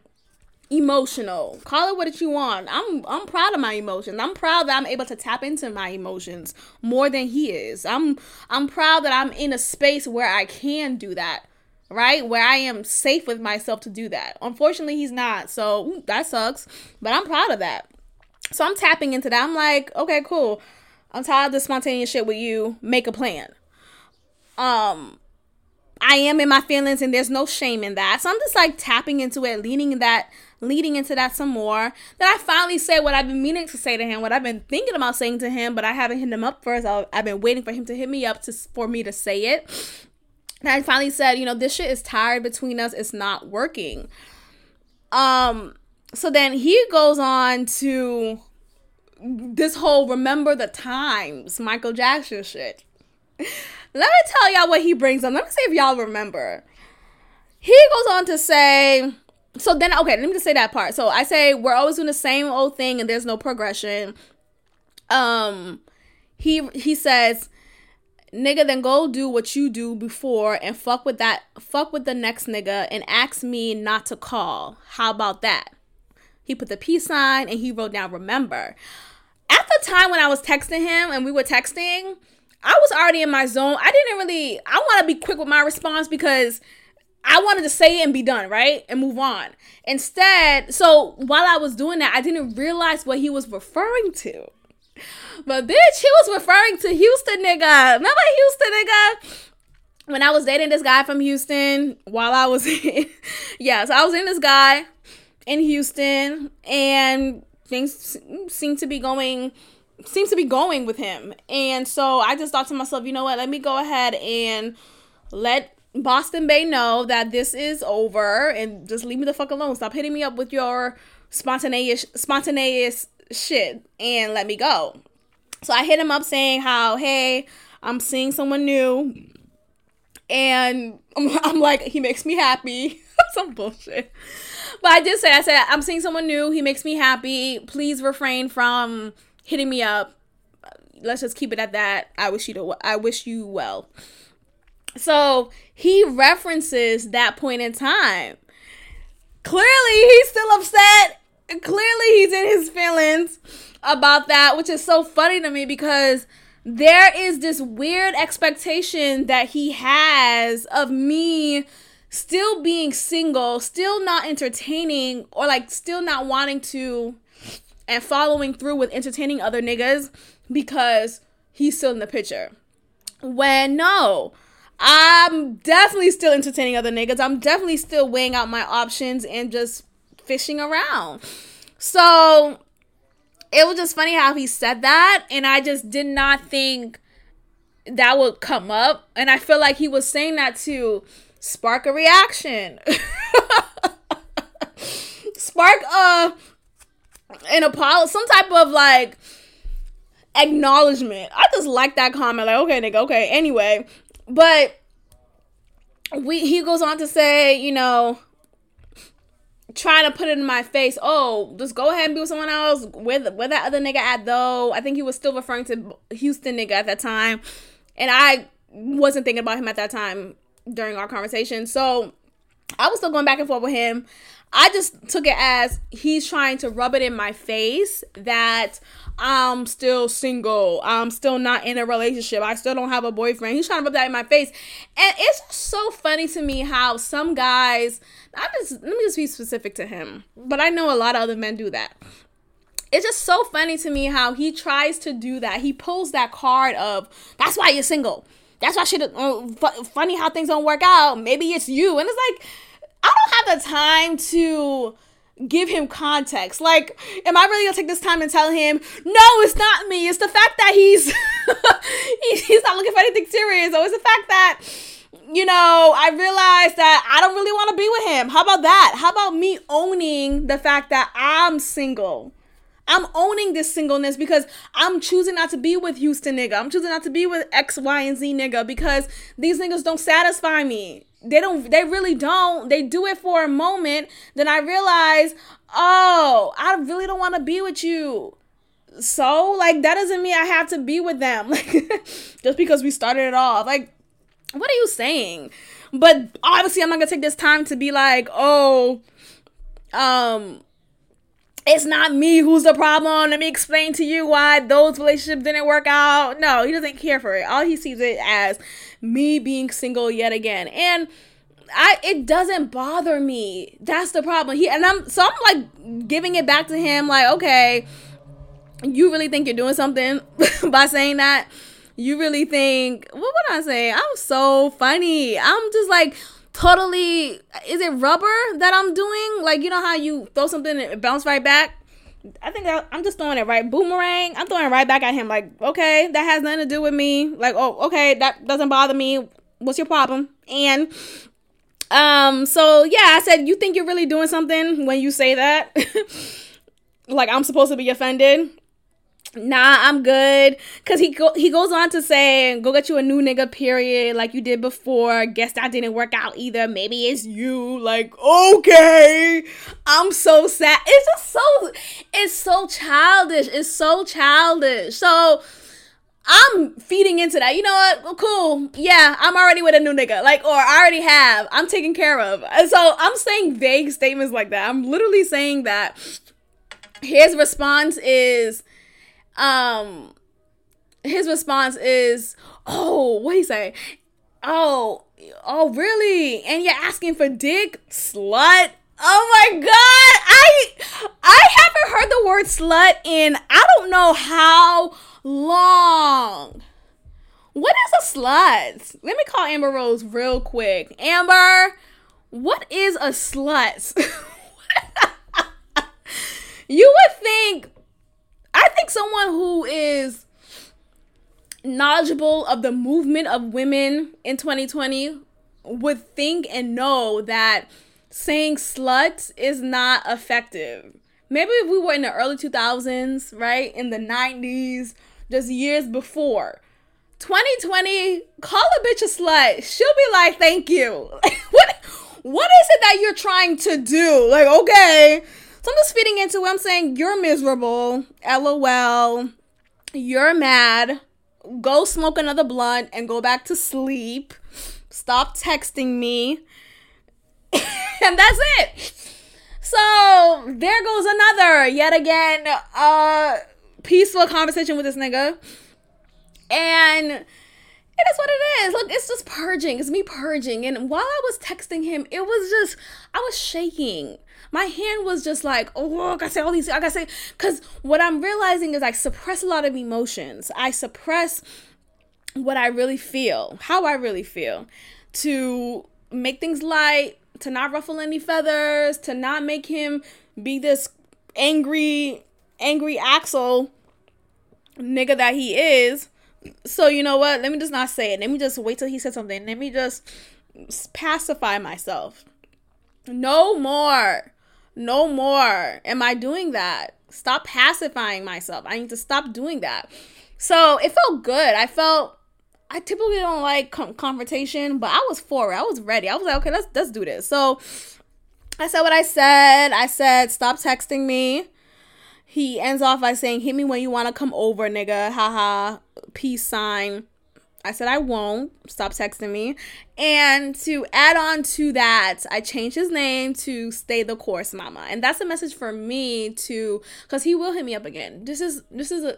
emotional. Call it what you want. I'm I'm proud of my emotions. I'm proud that I'm able to tap into my emotions more than he is. I'm I'm proud that I'm in a space where I can do that. Right? Where I am safe with myself to do that. Unfortunately, he's not. So, that sucks, but I'm proud of that. So I'm tapping into that. I'm like, okay, cool. I'm tired of this spontaneous shit with you. Make a plan. Um, I am in my feelings and there's no shame in that. So I'm just like tapping into it, leaning in that, leading into that some more. Then I finally say what I've been meaning to say to him, what I've been thinking about saying to him, but I haven't hit him up first. I've been waiting for him to hit me up to for me to say it. And I finally said, you know, this shit is tired between us. It's not working. Um, so then he goes on to this whole remember the times Michael Jackson shit. *laughs* Let me tell y'all what he brings up. Let me see if y'all remember. He goes on to say, so then okay, let me just say that part. So I say we're always doing the same old thing and there's no progression. Um he he says, nigga, then go do what you do before and fuck with that fuck with the next nigga and ask me not to call. How about that? He put the peace sign and he wrote down remember. At the time when I was texting him and we were texting, I was already in my zone. I didn't really, I want to be quick with my response because I wanted to say it and be done, right? And move on. Instead, so while I was doing that, I didn't realize what he was referring to. But bitch, he was referring to Houston nigga. Remember Houston nigga? When I was dating this guy from Houston, while I was *laughs* in, yeah, so I was in this guy in Houston, and things seem to be going seems to be going with him. And so I just thought to myself, you know what? Let me go ahead and let Boston Bay know that this is over and just leave me the fuck alone. Stop hitting me up with your spontaneous spontaneous shit and let me go. So I hit him up saying how, "Hey, I'm seeing someone new." And I'm, *laughs* I'm like, he makes me happy. *laughs* Some bullshit. But I did say, I said, I'm seeing someone new. He makes me happy. Please refrain from hitting me up. Let's just keep it at that. I wish you to I wish you well. So he references that point in time. Clearly, he's still upset. Clearly, he's in his feelings about that, which is so funny to me because there is this weird expectation that he has of me still being single, still not entertaining, or like still not wanting to and following through with entertaining other niggas because he's still in the picture. When no, I'm definitely still entertaining other niggas. I'm definitely still weighing out my options and just fishing around. So it was just funny how he said that, and I just did not think that would come up. And I feel like he was saying that to spark a reaction. *laughs* spark a an apology, some type of like acknowledgement. I just like that comment. Like, okay, nigga, okay. Anyway, but we he goes on to say, you know, trying to put it in my face. Oh, just go ahead and be with someone else. Where where that other nigga at though? I think he was still referring to Houston nigga at that time, and I wasn't thinking about him at that time during our conversation. So I was still going back and forth with him. I just took it as he's trying to rub it in my face that I'm still single. I'm still not in a relationship. I still don't have a boyfriend. He's trying to rub that in my face. And it's so funny to me how some guys, I just let me just be specific to him, but I know a lot of other men do that. It's just so funny to me how he tries to do that. He pulls that card of that's why you're single. That's why shit. Uh, funny how things don't work out. Maybe it's you, and it's like I don't have the time to give him context. Like, am I really gonna take this time and tell him, no, it's not me. It's the fact that he's *laughs* he's not looking for anything serious. Or it's the fact that you know, I realized that I don't really want to be with him. How about that? How about me owning the fact that I'm single? I'm owning this singleness because I'm choosing not to be with Houston nigga. I'm choosing not to be with X, Y, and Z nigga because these niggas don't satisfy me they don't they really don't they do it for a moment then i realize oh i really don't want to be with you. So like that doesn't mean i have to be with them. *laughs* Like just because we started it off like what are you saying? But obviously i'm not gonna take this time to be like oh um it's not me who's the problem. Let me explain to you why those relationships didn't work out. No, he doesn't care for it. All he sees it as me being single yet again. And I it doesn't bother me. That's the problem. He and I'm so I'm like giving it back to him like, okay, you really think you're doing something *laughs* by saying that? You really think, what would I say? I'm so funny. I'm just like, totally is it rubber that I'm doing? Like you know how you throw something and it bounce right back? I think I'm just throwing it right boomerang. I'm throwing it right back at him. Like, okay, that has nothing to do with me. Like, oh, okay, that doesn't bother me. What's your problem? And um, so yeah, I said, you think you're really doing something when you say that? *laughs* like I'm supposed to be offended nah, I'm good. Cause he go he goes on to say, go get you a new nigga, period, like you did before. Guess that didn't work out either. Maybe it's you. Like, okay. I'm so sad. It's just so it's so childish. It's so childish. So I'm feeding into that. You know what? Well, cool. Yeah, I'm already with a new nigga. Like, or I already have. I'm taken care of. So I'm saying vague statements like that. I'm literally saying that his response is um his response is, "Oh, what he say? Oh, oh, really? And you're asking for dick, slut? Oh my god, I I haven't heard the word slut in I don't know how long. What is a slut? Let me call Amber Rose real quick. Amber, what is a slut? *laughs* you would think I think someone who is knowledgeable of the movement of women in 2020 would think and know that saying slut is not effective. Maybe if we were in the early 2000s, right? In the 90s, just years before. 2020, call a bitch a slut. She'll be like, thank you. *laughs* what what is it that you're trying to do? Like, okay, so I'm just feeding into it. I'm saying you're miserable. LOL. You're mad. Go smoke another blunt and go back to sleep. Stop texting me. *laughs* and that's it. So there goes another, yet again, uh peaceful conversation with this nigga. And it is what it is. Look, it's just purging. It's me purging. And while I was texting him, it was just I was shaking my hand was just like, oh, I gotta say all these, I gotta say, because what I'm realizing is I suppress a lot of emotions. I suppress what I really feel, how I really feel, to make things light, to not ruffle any feathers, to not make him be this angry, angry Axel nigga that he is. So you know what? Let me just not say it. Let me just wait till he said something. Let me just pacify myself. No more. No more am I doing that. Stop pacifying myself. I need to stop doing that. So it felt good. I felt I typically don't like com- confrontation, but I was for it. I was ready. I was like, okay, let's let's do this. So I said what I said. I said, stop texting me. He ends off by saying, hit me when you want to come over, nigga. Haha. Peace sign. I said I won't. Stop texting me. And to add on to that, I changed his name to Stay the Course Mama. And that's a message for me to cuz he will hit me up again. This is this is a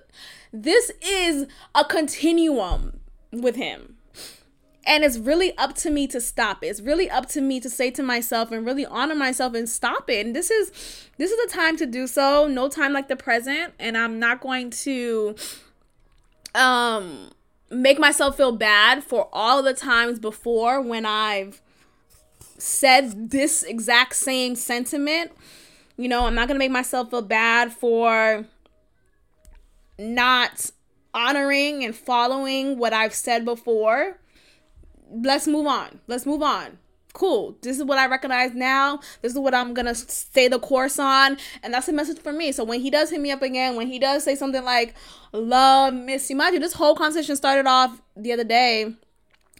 this is a continuum with him. And it's really up to me to stop it. It's really up to me to say to myself and really honor myself and stop it. And this is this is the time to do so. No time like the present. And I'm not going to um make myself feel bad for all the times before when I've said this exact same sentiment. You know, I'm not going to make myself feel bad for not honoring and following what I've said before. Let's move on. Let's move on cool. This is what I recognize now. This is what I'm gonna stay the course on, and that's a message for me. So when he does hit me up again, when he does say something like "love, miss you," mind you, this whole conversation started off the other day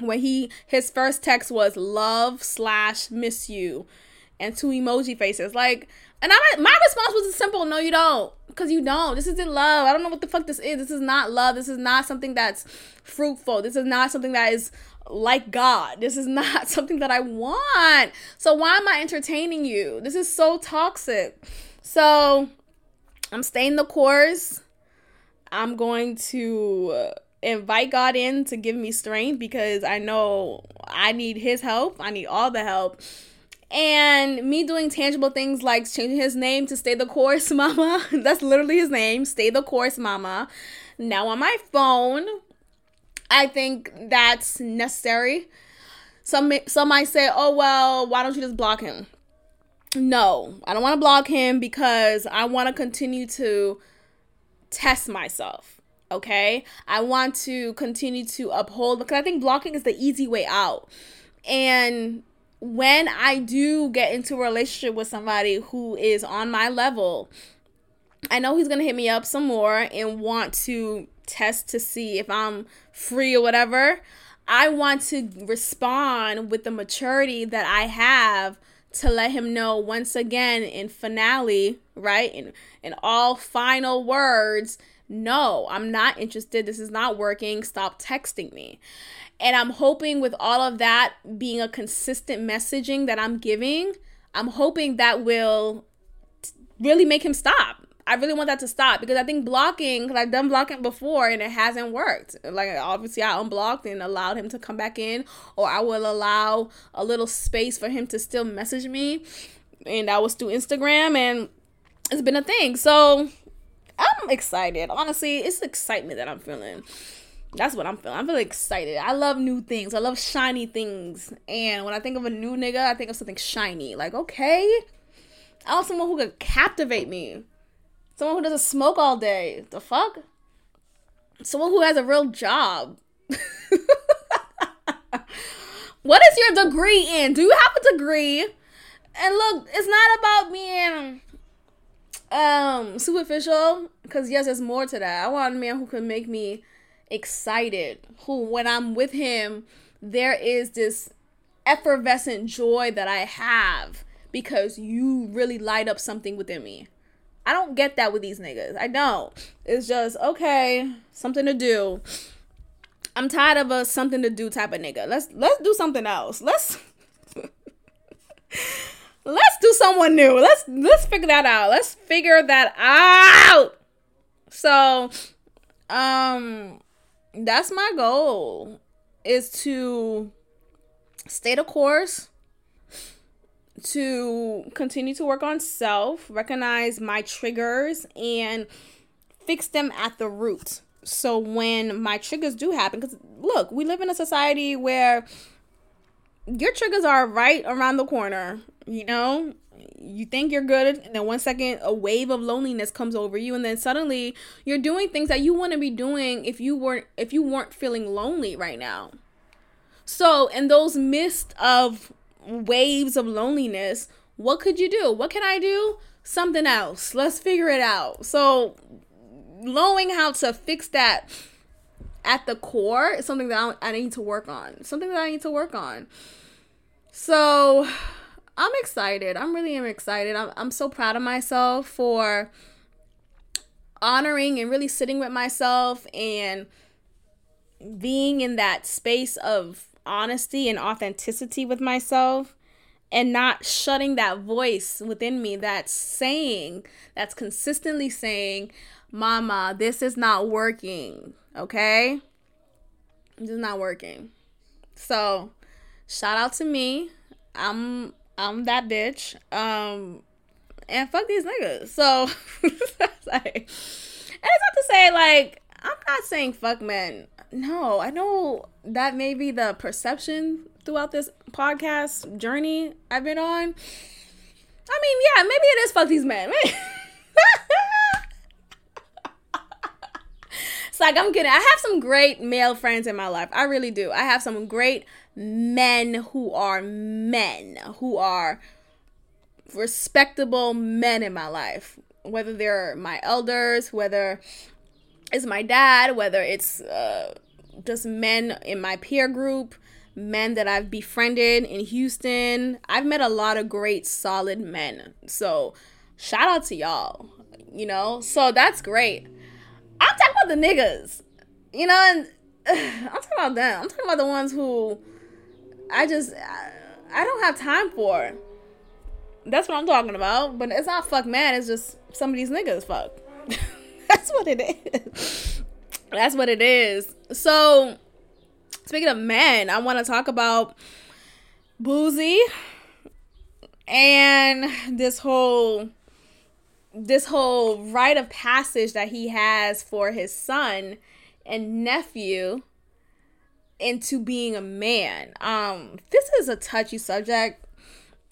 when he his first text was "love slash miss you," and two emoji faces. Like, and I my response was simple: "No, you don't." Cause you don't. This isn't love. I don't know what the fuck this is. This is not love. This is not something that's fruitful. This is not something that is like God. This is not *laughs* something that I want. So why am I entertaining you? This is so toxic. So I'm staying the course. I'm going to invite God in to give me strength because I know I need his help. I need all the help. And me doing tangible things like changing his name to Stay the Course *laughs* Mama. That's literally his name, Stay the Course Mama. Now on my phone, I think that's necessary. Some some might say, "Oh well, why don't you just block him?" No, I don't want to block him because I want to continue to test myself. Okay, I want to continue to uphold because I think blocking is the easy way out. And when I do get into a relationship with somebody who is on my level, I know he's gonna hit me up some more and want to test to see if I'm free or whatever. I want to respond with the maturity that I have to let him know once again in finale, right? In in all final words, no, I'm not interested. This is not working. Stop texting me. And I'm hoping with all of that being a consistent messaging that I'm giving, I'm hoping that will really make him stop. I really want that to stop because I think blocking, because I've done blocking before and it hasn't worked. Like, obviously, I unblocked and allowed him to come back in, or I will allow a little space for him to still message me. And that was through Instagram, and it's been a thing. So, I'm excited. Honestly, it's excitement that I'm feeling. That's what I'm feeling. I'm feeling excited. I love new things. I love shiny things. And when I think of a new nigga, I think of something shiny. Like, okay, I want someone who could captivate me. Someone who doesn't smoke all day. The fuck? Someone who has a real job. *laughs* what is your degree in? Do you have a degree? And look, it's not about being um superficial because yes there's more to that i want a man who can make me excited who when i'm with him there is this effervescent joy that i have because you really light up something within me I don't get that with these niggas. I don't. It's just okay, something to do. I'm tired of a something to do type of nigga. Let's let's do something else. Let's *laughs* let's do someone new. Let's let's figure that out. Let's figure that out. So, um, that's my goal is to stay the course to continue to work on self, recognize my triggers, and fix them at the root. So when my triggers do happen, because look, we live in a society where your triggers are right around the corner, you know? You think you're good, and then one second a wave of loneliness comes over you, and then suddenly you're doing things that you wouldn't be doing if you weren't if you weren't feeling lonely right now. So in those mist of waves of loneliness, what could you do? What can I do? Something else. Let's figure it out. So, knowing how to fix that at the core is something that I need to work on. Something that I need to work on. So, I'm excited. I'm really am excited. I'm, I'm so proud of myself for honoring and really sitting with myself and being in that space of honesty and authenticity with myself and not shutting that voice within me that's saying, that's consistently saying, Mama, this is not working. Okay? This is not working. So, shout out to me. I'm I'm that bitch. Um and fuck these niggas. So *laughs* like, and it's not to say like I'm not saying fuck men no, I know that may be the perception throughout this podcast journey I've been on. I mean, yeah, maybe it is fuck these men. *laughs* it's like I'm kidding. I have some great male friends in my life. I really do. I have some great men who are men, who are respectable men in my life. Whether they're my elders, whether it's my dad, whether it's uh, just men in my peer group, men that I've befriended in Houston. I've met a lot of great, solid men. So, shout out to y'all, you know? So, that's great. I'm talking about the niggas, you know? And *sighs* I'm talking about them. I'm talking about the ones who I just, I don't have time for. That's what I'm talking about. But it's not fuck man, it's just some of these niggas fuck. That's what it is. *laughs* That's what it is. So, speaking of men, I want to talk about Boosie and this whole this whole rite of passage that he has for his son and nephew into being a man. Um, this is a touchy subject.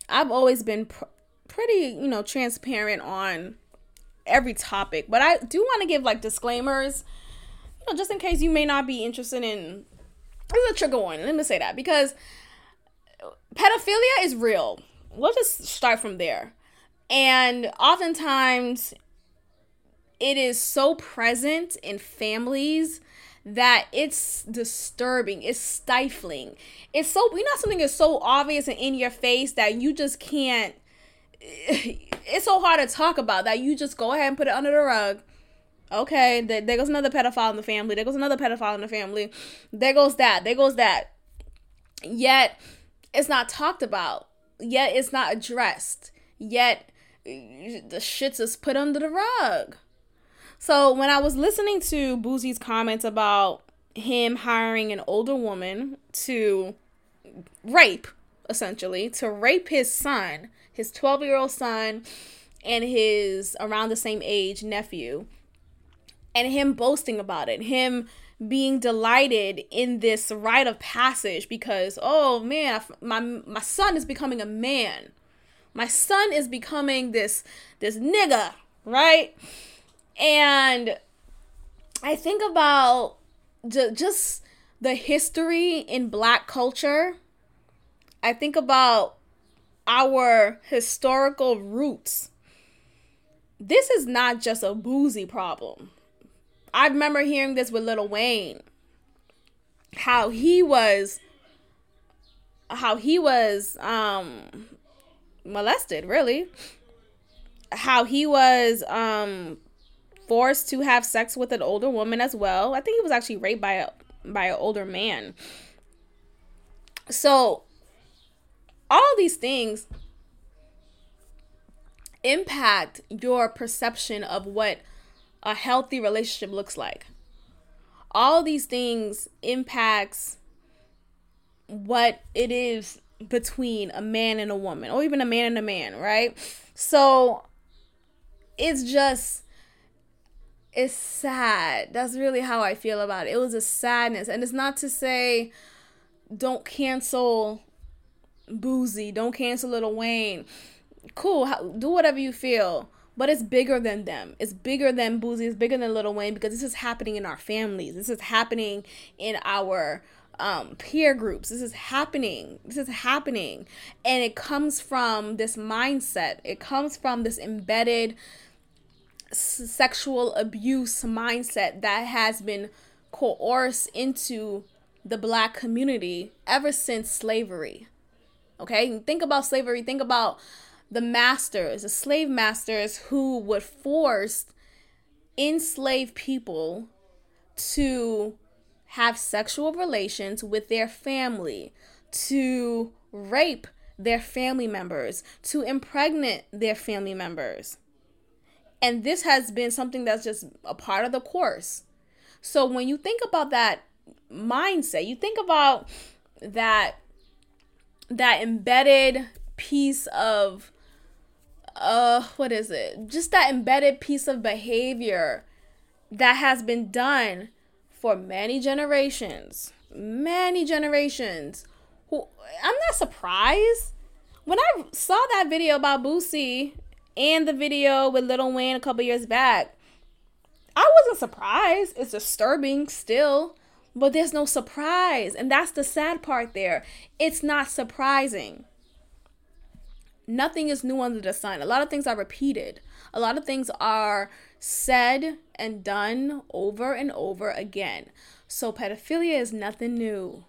I've always been pr- pretty, you know, transparent on every topic, but I do want to give like disclaimers, you know, just in case you may not be interested in. This is a trigger warning. Let me say that because pedophilia is real. We'll just start from there. And oftentimes, it is so present in families that it's disturbing, it's stifling. It's so we know something is so obvious and in your face that you just can't it's so hard to talk about that you just go ahead and put it under the rug. Okay, there, goes another pedophile in the family. There goes another pedophile in the family. There goes that. There goes that. Yet it's not talked about. Yet it's not addressed. Yet the shit's just put under the rug. So when I was listening to Boosie's comments about him hiring an older woman to rape, essentially, to rape his son, his 12 year old son, and his around the same age nephew, and him boasting about it, him being delighted in this rite of passage because oh man my my son is becoming a man my son is becoming this this nigga right and I think about ju- just the history in black culture. I think about our historical roots. This is not just a Boosie problem. I remember hearing this with Lil Wayne. How he was how he was um molested, really. How he was um forced to have sex with an older woman as well. I think he was actually raped by a by an older man. So these things impact your perception of what a healthy relationship looks like. All these things impacts what it is between a man and a woman or even a man and a man, right? So it's just it's sad. That's really how I feel about it. It was a sadness. And it's not to say don't cancel Boosie, don't cancel Little Wayne. Cool, do whatever you feel. But it's bigger than them. It's bigger than Boosie. It's bigger than Little Wayne because this is happening in our families. This is happening in our um, peer groups. This is happening. This is happening. And it comes from this mindset. It comes from this embedded sexual abuse mindset that has been coerced into the black community ever since slavery. Okay, think about slavery, think about the masters, the slave masters who would force enslaved people to have sexual relations with their family, to rape their family members, to impregnate their family members. And this has been something that's just a part of the course. So when you think about that mindset, you think about that that embedded piece of uh what is it? Just that embedded piece of behavior that has been done for many generations. Many generations. Who I'm not surprised when I saw that video about Boosie and the video with Little Wayne a couple years back, I wasn't surprised. It's disturbing still, but there's no surprise. And that's the sad part there. It's not surprising. Nothing is new under the sun. A lot of things are repeated. A lot of things are said and done over and over again. So pedophilia is nothing new.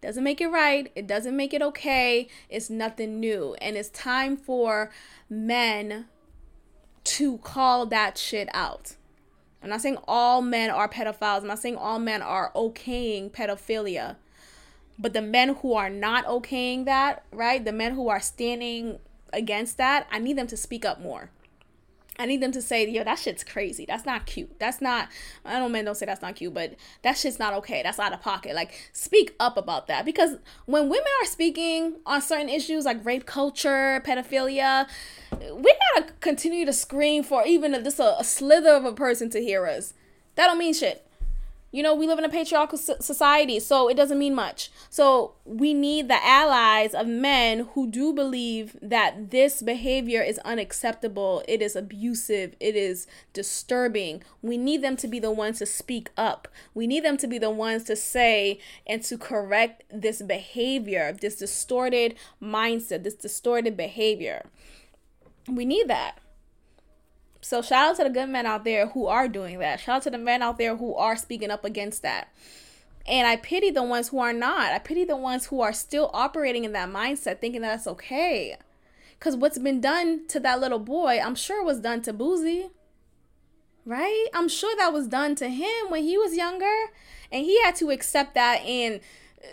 Doesn't make it right. It doesn't make it okay. It's nothing new. And it's time for men to call that shit out. I'm not saying all men are pedophiles. I'm not saying all men are okaying pedophilia. But the men who are not okaying that, right? The men who are standing against that, I need them to speak up more. I need them to say, yo, that shit's crazy. That's not cute. That's not, I don't men don't say that's not cute, but that shit's not okay. That's out of pocket. Like, speak up about that. Because when women are speaking on certain issues like rape culture, pedophilia, we gotta continue to scream for even just a, a slither of a person to hear us. That don't mean shit. You know, we live in a patriarchal society, so it doesn't mean much. So we need the allies of men who do believe that this behavior is unacceptable, it is abusive, it is disturbing. We need them to be the ones to speak up. We need them to be the ones to say and to correct this behavior, this distorted mindset, this distorted behavior. We need that. So shout out to the good men out there who are doing that. Shout out to the men out there who are speaking up against that. And I pity the ones who are not. I pity the ones who are still operating in that mindset, thinking that that's okay. Because what's been done to that little boy, I'm sure was done to Boosie. Right? I'm sure that was done to him when he was younger. And he had to accept that. And uh,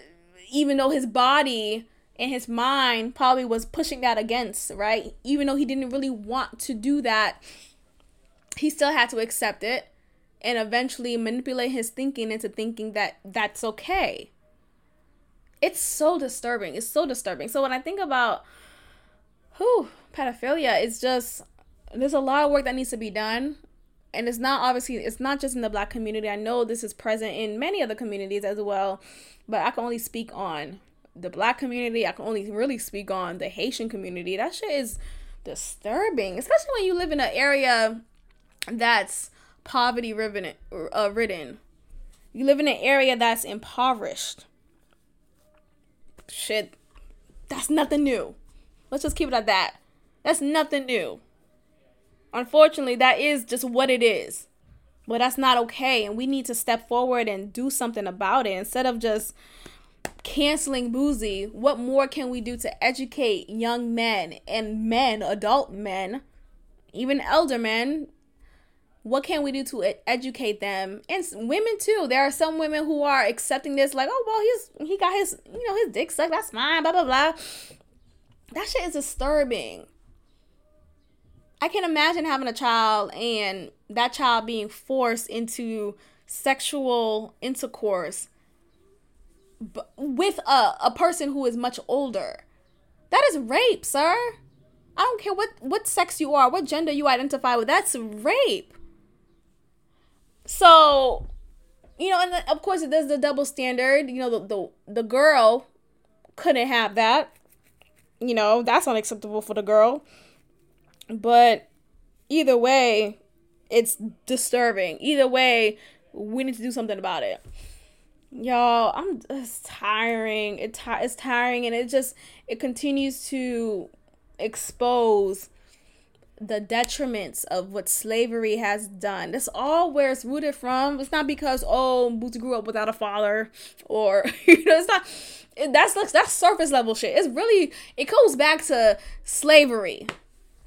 even though his body and his mind probably was pushing that against, right? Even though he didn't really want to do that, he still had to accept it and eventually manipulate his thinking into thinking that that's okay. It's so disturbing. It's so disturbing. So when I think about who pedophilia, it's just there's a lot of work that needs to be done. And it's not obviously it's not just in the black community. I know this is present in many other communities as well, but I can only speak on the black community. I can only really speak on the Haitian community. That shit is disturbing, especially when you live in an area that's poverty ridden, uh, ridden. You live in an area that's impoverished. Shit, that's nothing new. Let's just keep it at that. That's nothing new. Unfortunately, that is just what it is. But that's not okay. And we need to step forward and do something about it instead of just canceling Boosie. What more can we do to educate young men and men, adult men, even elder men, what can we do to educate them? And women too. There are some women who are accepting this like oh well he's he got his you know his dick sucked. That's fine blah blah blah. That shit is disturbing. I can imagine having a child and that child being forced into sexual intercourse with a, a person who is much older. That is rape sir. I don't care what what sex you are what gender you identify with that's rape so, you know, and the, of course, there's the double standard. You know, the, the the girl couldn't have that. You know, that's unacceptable for the girl. But either way, it's disturbing. Either way, we need to do something about it. Y'all, I'm just tiring. It it's tiring and it just it continues to expose the detriments of what slavery has done. That's all where it's rooted from. It's not because oh Boosie grew up without a father or *laughs* you know it's not. That's that's surface level shit. It's really it goes back to slavery.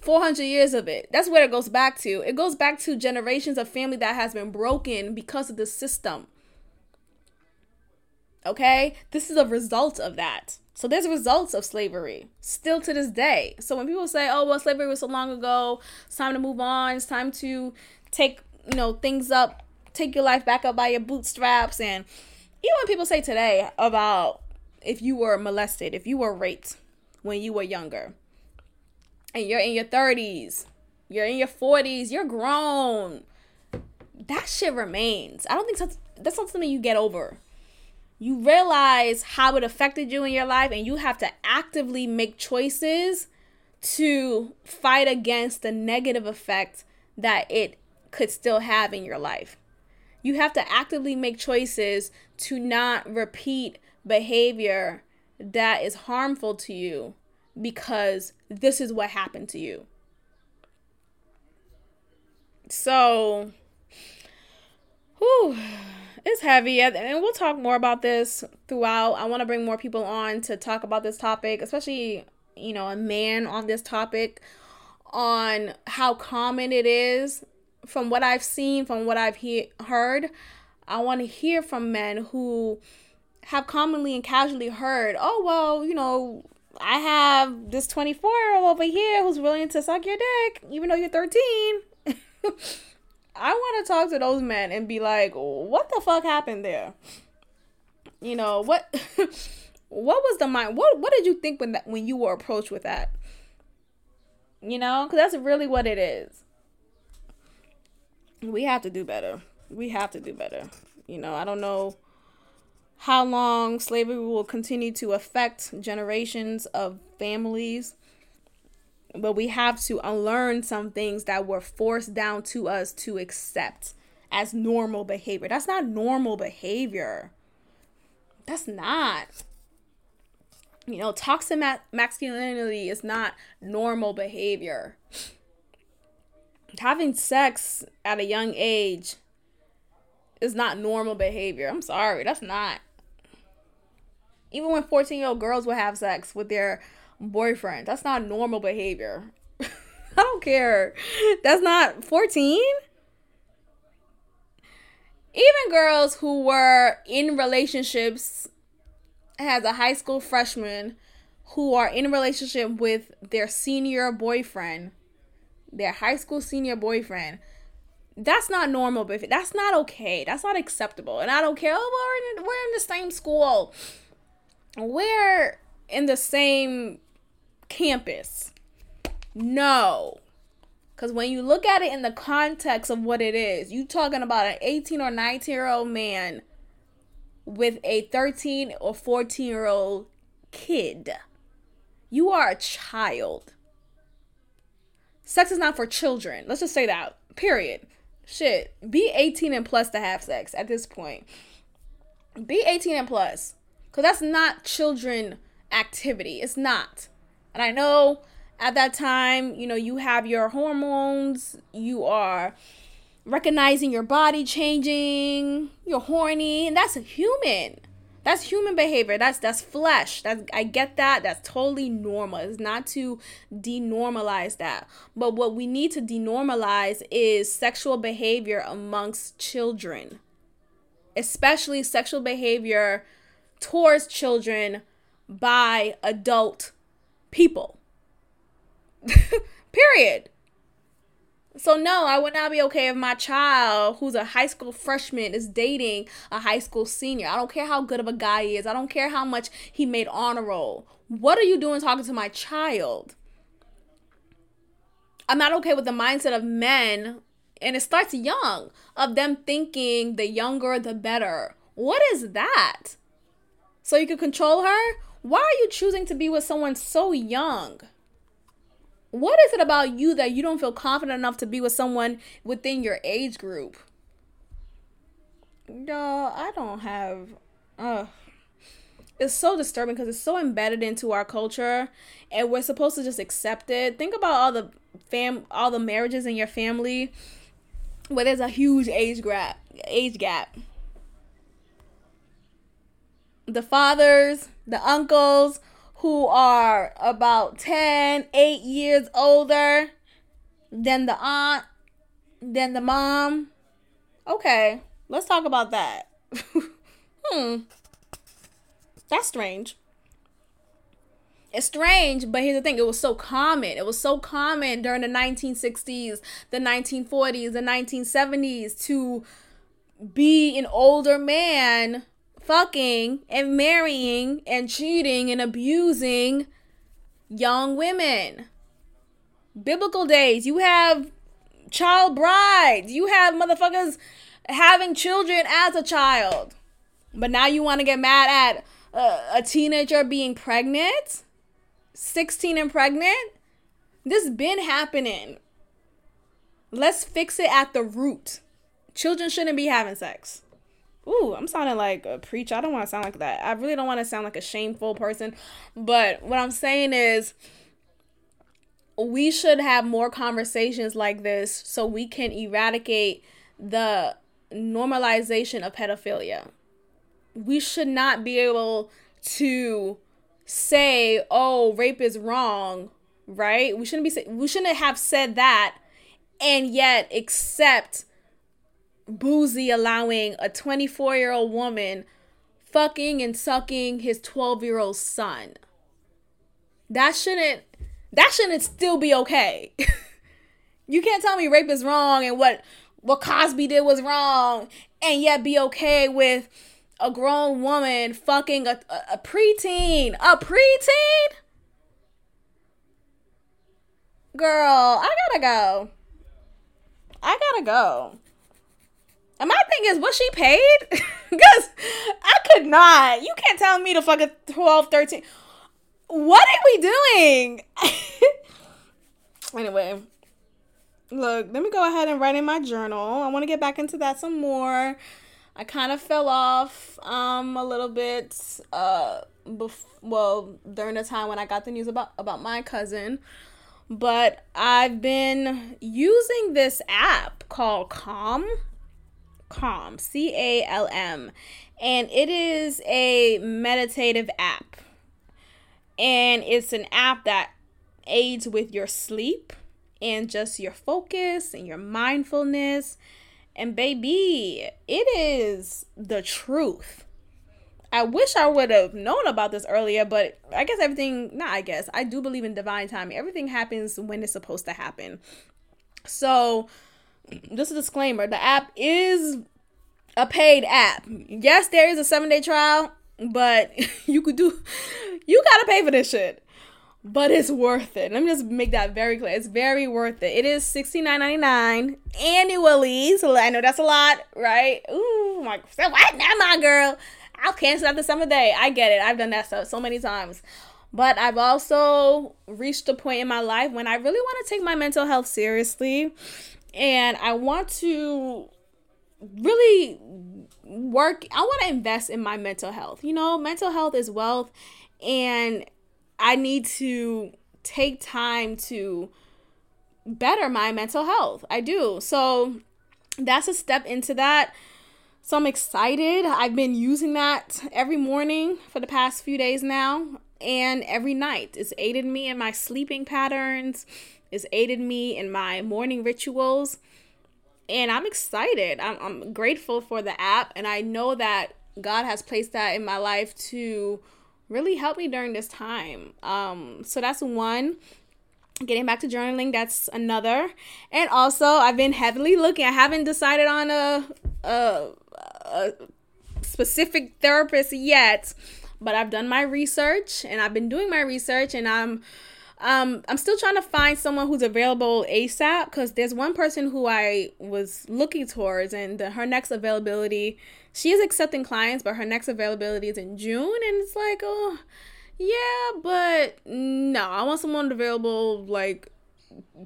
400 years of it. That's where it goes back to. It goes back to generations of family that has been broken because of the system. Okay? This is a result of that. So there's results of slavery still to this day. So when people say, "Oh, well, slavery was so long ago. It's time to move on. It's time to take, you know, things up, take your life back up by your bootstraps." And even when people say today about if you were molested, if you were raped when you were younger, and you're in your 30s, you're in your 40s, you're grown. That shit remains. I don't think that's, that's not something you get over you realize how it affected you in your life and you have to actively make choices to fight against the negative effect that it could still have in your life. You have to actively make choices to not repeat behavior that is harmful to you because this is what happened to you. So, whew it's heavy and we'll talk more about this throughout i want to bring more people on to talk about this topic especially you know a man on this topic on how common it is from what i've seen from what i've he- heard i want to hear from men who have commonly and casually heard oh well you know I have this 24 year old over here who's willing to suck your dick, even though you're 13. *laughs* I want to talk to those men and be like, what the fuck happened there? You know what? *laughs* what was the mind? What What did you think when that when you were approached with that? You know, because that's really what it is. We have to do better. We have to do better. You know, I don't know how long slavery will continue to affect generations of families but we have to unlearn some things that were forced down to us to accept as normal behavior. That's not normal behavior. That's not. You know, toxic ma- masculinity is not normal behavior. Having sex at a young age is not normal behavior. I'm sorry, that's not. Even when 14 year old girls will have sex with their boyfriend. That's not normal behavior. *laughs* I don't care. That's not 14. Even girls who were in relationships as a high school freshman who are in a relationship with their senior boyfriend, their high school senior boyfriend, that's not normal behavior. That's not okay. That's not acceptable. And I don't care. Oh, we're in, we're in the same school. We're in the same campus. No. Because when you look at it in the context of what it is, you talking about an 18 or 19 year old man with a 13 or 14 year old kid. You are a child. Sex is not for children. Let's just say that. Period. Shit. Be 18 and plus to have sex at this point. Be 18 and plus. Because that's not children activity. It's not. And I know at that time, you know, you have your hormones, you are recognizing your body changing, you're horny, and that's human. That's human behavior. That's that's flesh. That's I get that. That's totally normal. It's not to denormalize that. But what we need to denormalize is sexual behavior amongst children. Especially sexual behavior towards children by adult people. *laughs* Period. So no, I would not be okay if my child, who's a high school freshman, is dating a high school senior. I don't care how good of a guy he is. I don't care how much he made honor roll. What are you doing talking to my child? I'm not okay with the mindset of men, and it starts young, of them thinking the younger the better. What is that? So you can control her? Why are you choosing to be with someone so young? What is it about you that you don't feel confident enough to be with someone within your age group? No, I don't have. It's so disturbing because it's so embedded into our culture, and we're supposed to just accept it. Think about all the fam, all the marriages in your family where there's a huge age gap. Age gap the fathers, the uncles who are about 10, 8 years older than the aunt, than the mom. Okay, let's talk about that. *laughs* hmm. That's strange. It's strange, but here's the thing it was so common. It was so common during the 1960s, the 1940s, the 1970s to be an older man fucking and marrying and cheating and abusing young women. Biblical days, you have child brides, you have motherfuckers having children as a child. But now you want to get mad at a, a teenager being pregnant? 16 and pregnant? This been happening. Let's fix it at the root. Children shouldn't be having sex. Ooh, I'm sounding like a preacher. I don't want to sound like that. I really don't want to sound like a shameful person. But what I'm saying is, we should have more conversations like this so we can eradicate the normalization of pedophilia. We should not be able to say, "Oh, rape is wrong," right? We shouldn't be we shouldn't have said that and yet accept Boosie allowing a 24 year old woman fucking and sucking his 12 year old son. that shouldn't that shouldn't still be okay. *laughs* you can't tell me rape is wrong and what what Cosby did was wrong and yet be okay with a grown woman fucking a, a, a preteen. A preteen? Girl, I gotta go. I gotta go. And my thing is, was she paid? *laughs* Because I could not. You can't tell me to fuck a 12, 13. What are we doing? *laughs* anyway, look, let me go ahead and write in my journal. I want to get back into that some more. I kind of fell off um a little bit uh bef- well during the time when I got the news about about my cousin but I've been using this app called Calm Calm C A L M and it is a meditative app and it's an app that aids with your sleep and just your focus and your mindfulness and baby, it is the truth. I wish I would have known about this earlier, but I guess everything, not I guess, I do believe in divine timing. Everything happens when it's supposed to happen. So, just a disclaimer the app is a paid app. Yes, there is a seven day trial, but *laughs* you could do, you gotta pay for this shit but it's worth it. Let me just make that very clear. It's very worth it. It is $69.99 annually. So I know that's a lot, right? Ooh, my so what? Not my girl. I'll cancel out the summer day. I get it. I've done that stuff so many times. But I've also reached a point in my life when I really want to take my mental health seriously. And I want to really work, I want to invest in my mental health. You know, mental health is wealth. And I need to take time to better my mental health. I do. So that's a step into that. So I'm excited. I've been using that every morning for the past few days now and every night. It's aided me in my sleeping patterns, it's aided me in my morning rituals. And I'm excited. I'm, I'm grateful for the app. And I know that God has placed that in my life to really help me during this time. Um, so that's one. Getting back to journaling, that's another. And also, I've been heavily looking. I haven't decided on a, a, a specific therapist yet, but I've done my research and I've been doing my research and I'm um, I'm still trying to find someone who's available ASAP because there's one person who I was looking towards, and the, her next availability, she is accepting clients, but her next availability is in June, and it's like, oh, yeah, but no, I want someone available like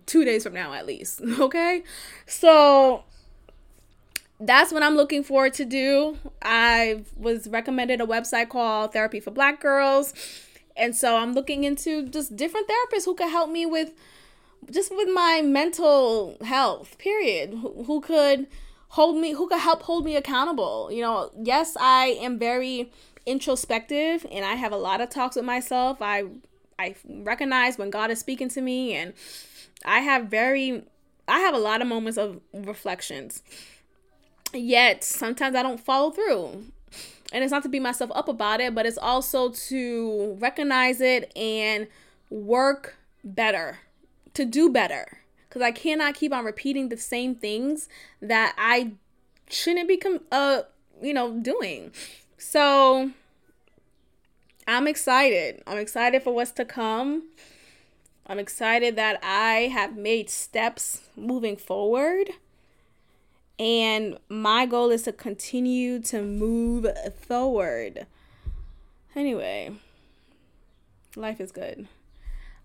two days from now at least. *laughs* Okay, so that's what I'm looking forward to do. I was recommended a website called Therapy for Black Girls and so I'm looking into just different therapists who could help me with just with my mental health, period. Who, who could hold me, who could help hold me accountable. You know, yes, I am very introspective and I have a lot of talks with myself. I I recognize when God is speaking to me and I have very I have a lot of moments of reflections. Yet sometimes I don't follow through and it's not to beat myself up about it, but it's also to recognize it and work better, to do better. Because I cannot keep on repeating the same things that I shouldn't be, com- uh, you know, doing. So I'm excited. I'm excited for what's to come. I'm excited that I have made steps moving forward. And my goal is to continue to move forward. Anyway, life is good.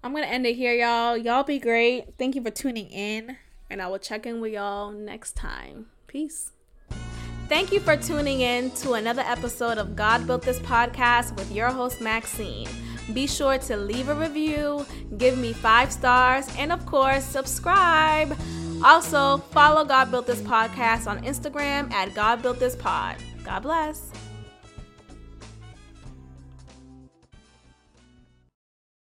I'm going to end it here, y'all. Y'all be great. Thank you for tuning in. And I will check in with y'all next time. Peace. Thank you for tuning in to another episode of God Built This Podcast with your host, Maxine. Be sure to leave a review, give me five stars, and of course, subscribe. Also, follow God Built This Podcast on Instagram at God Built This Pod. God bless.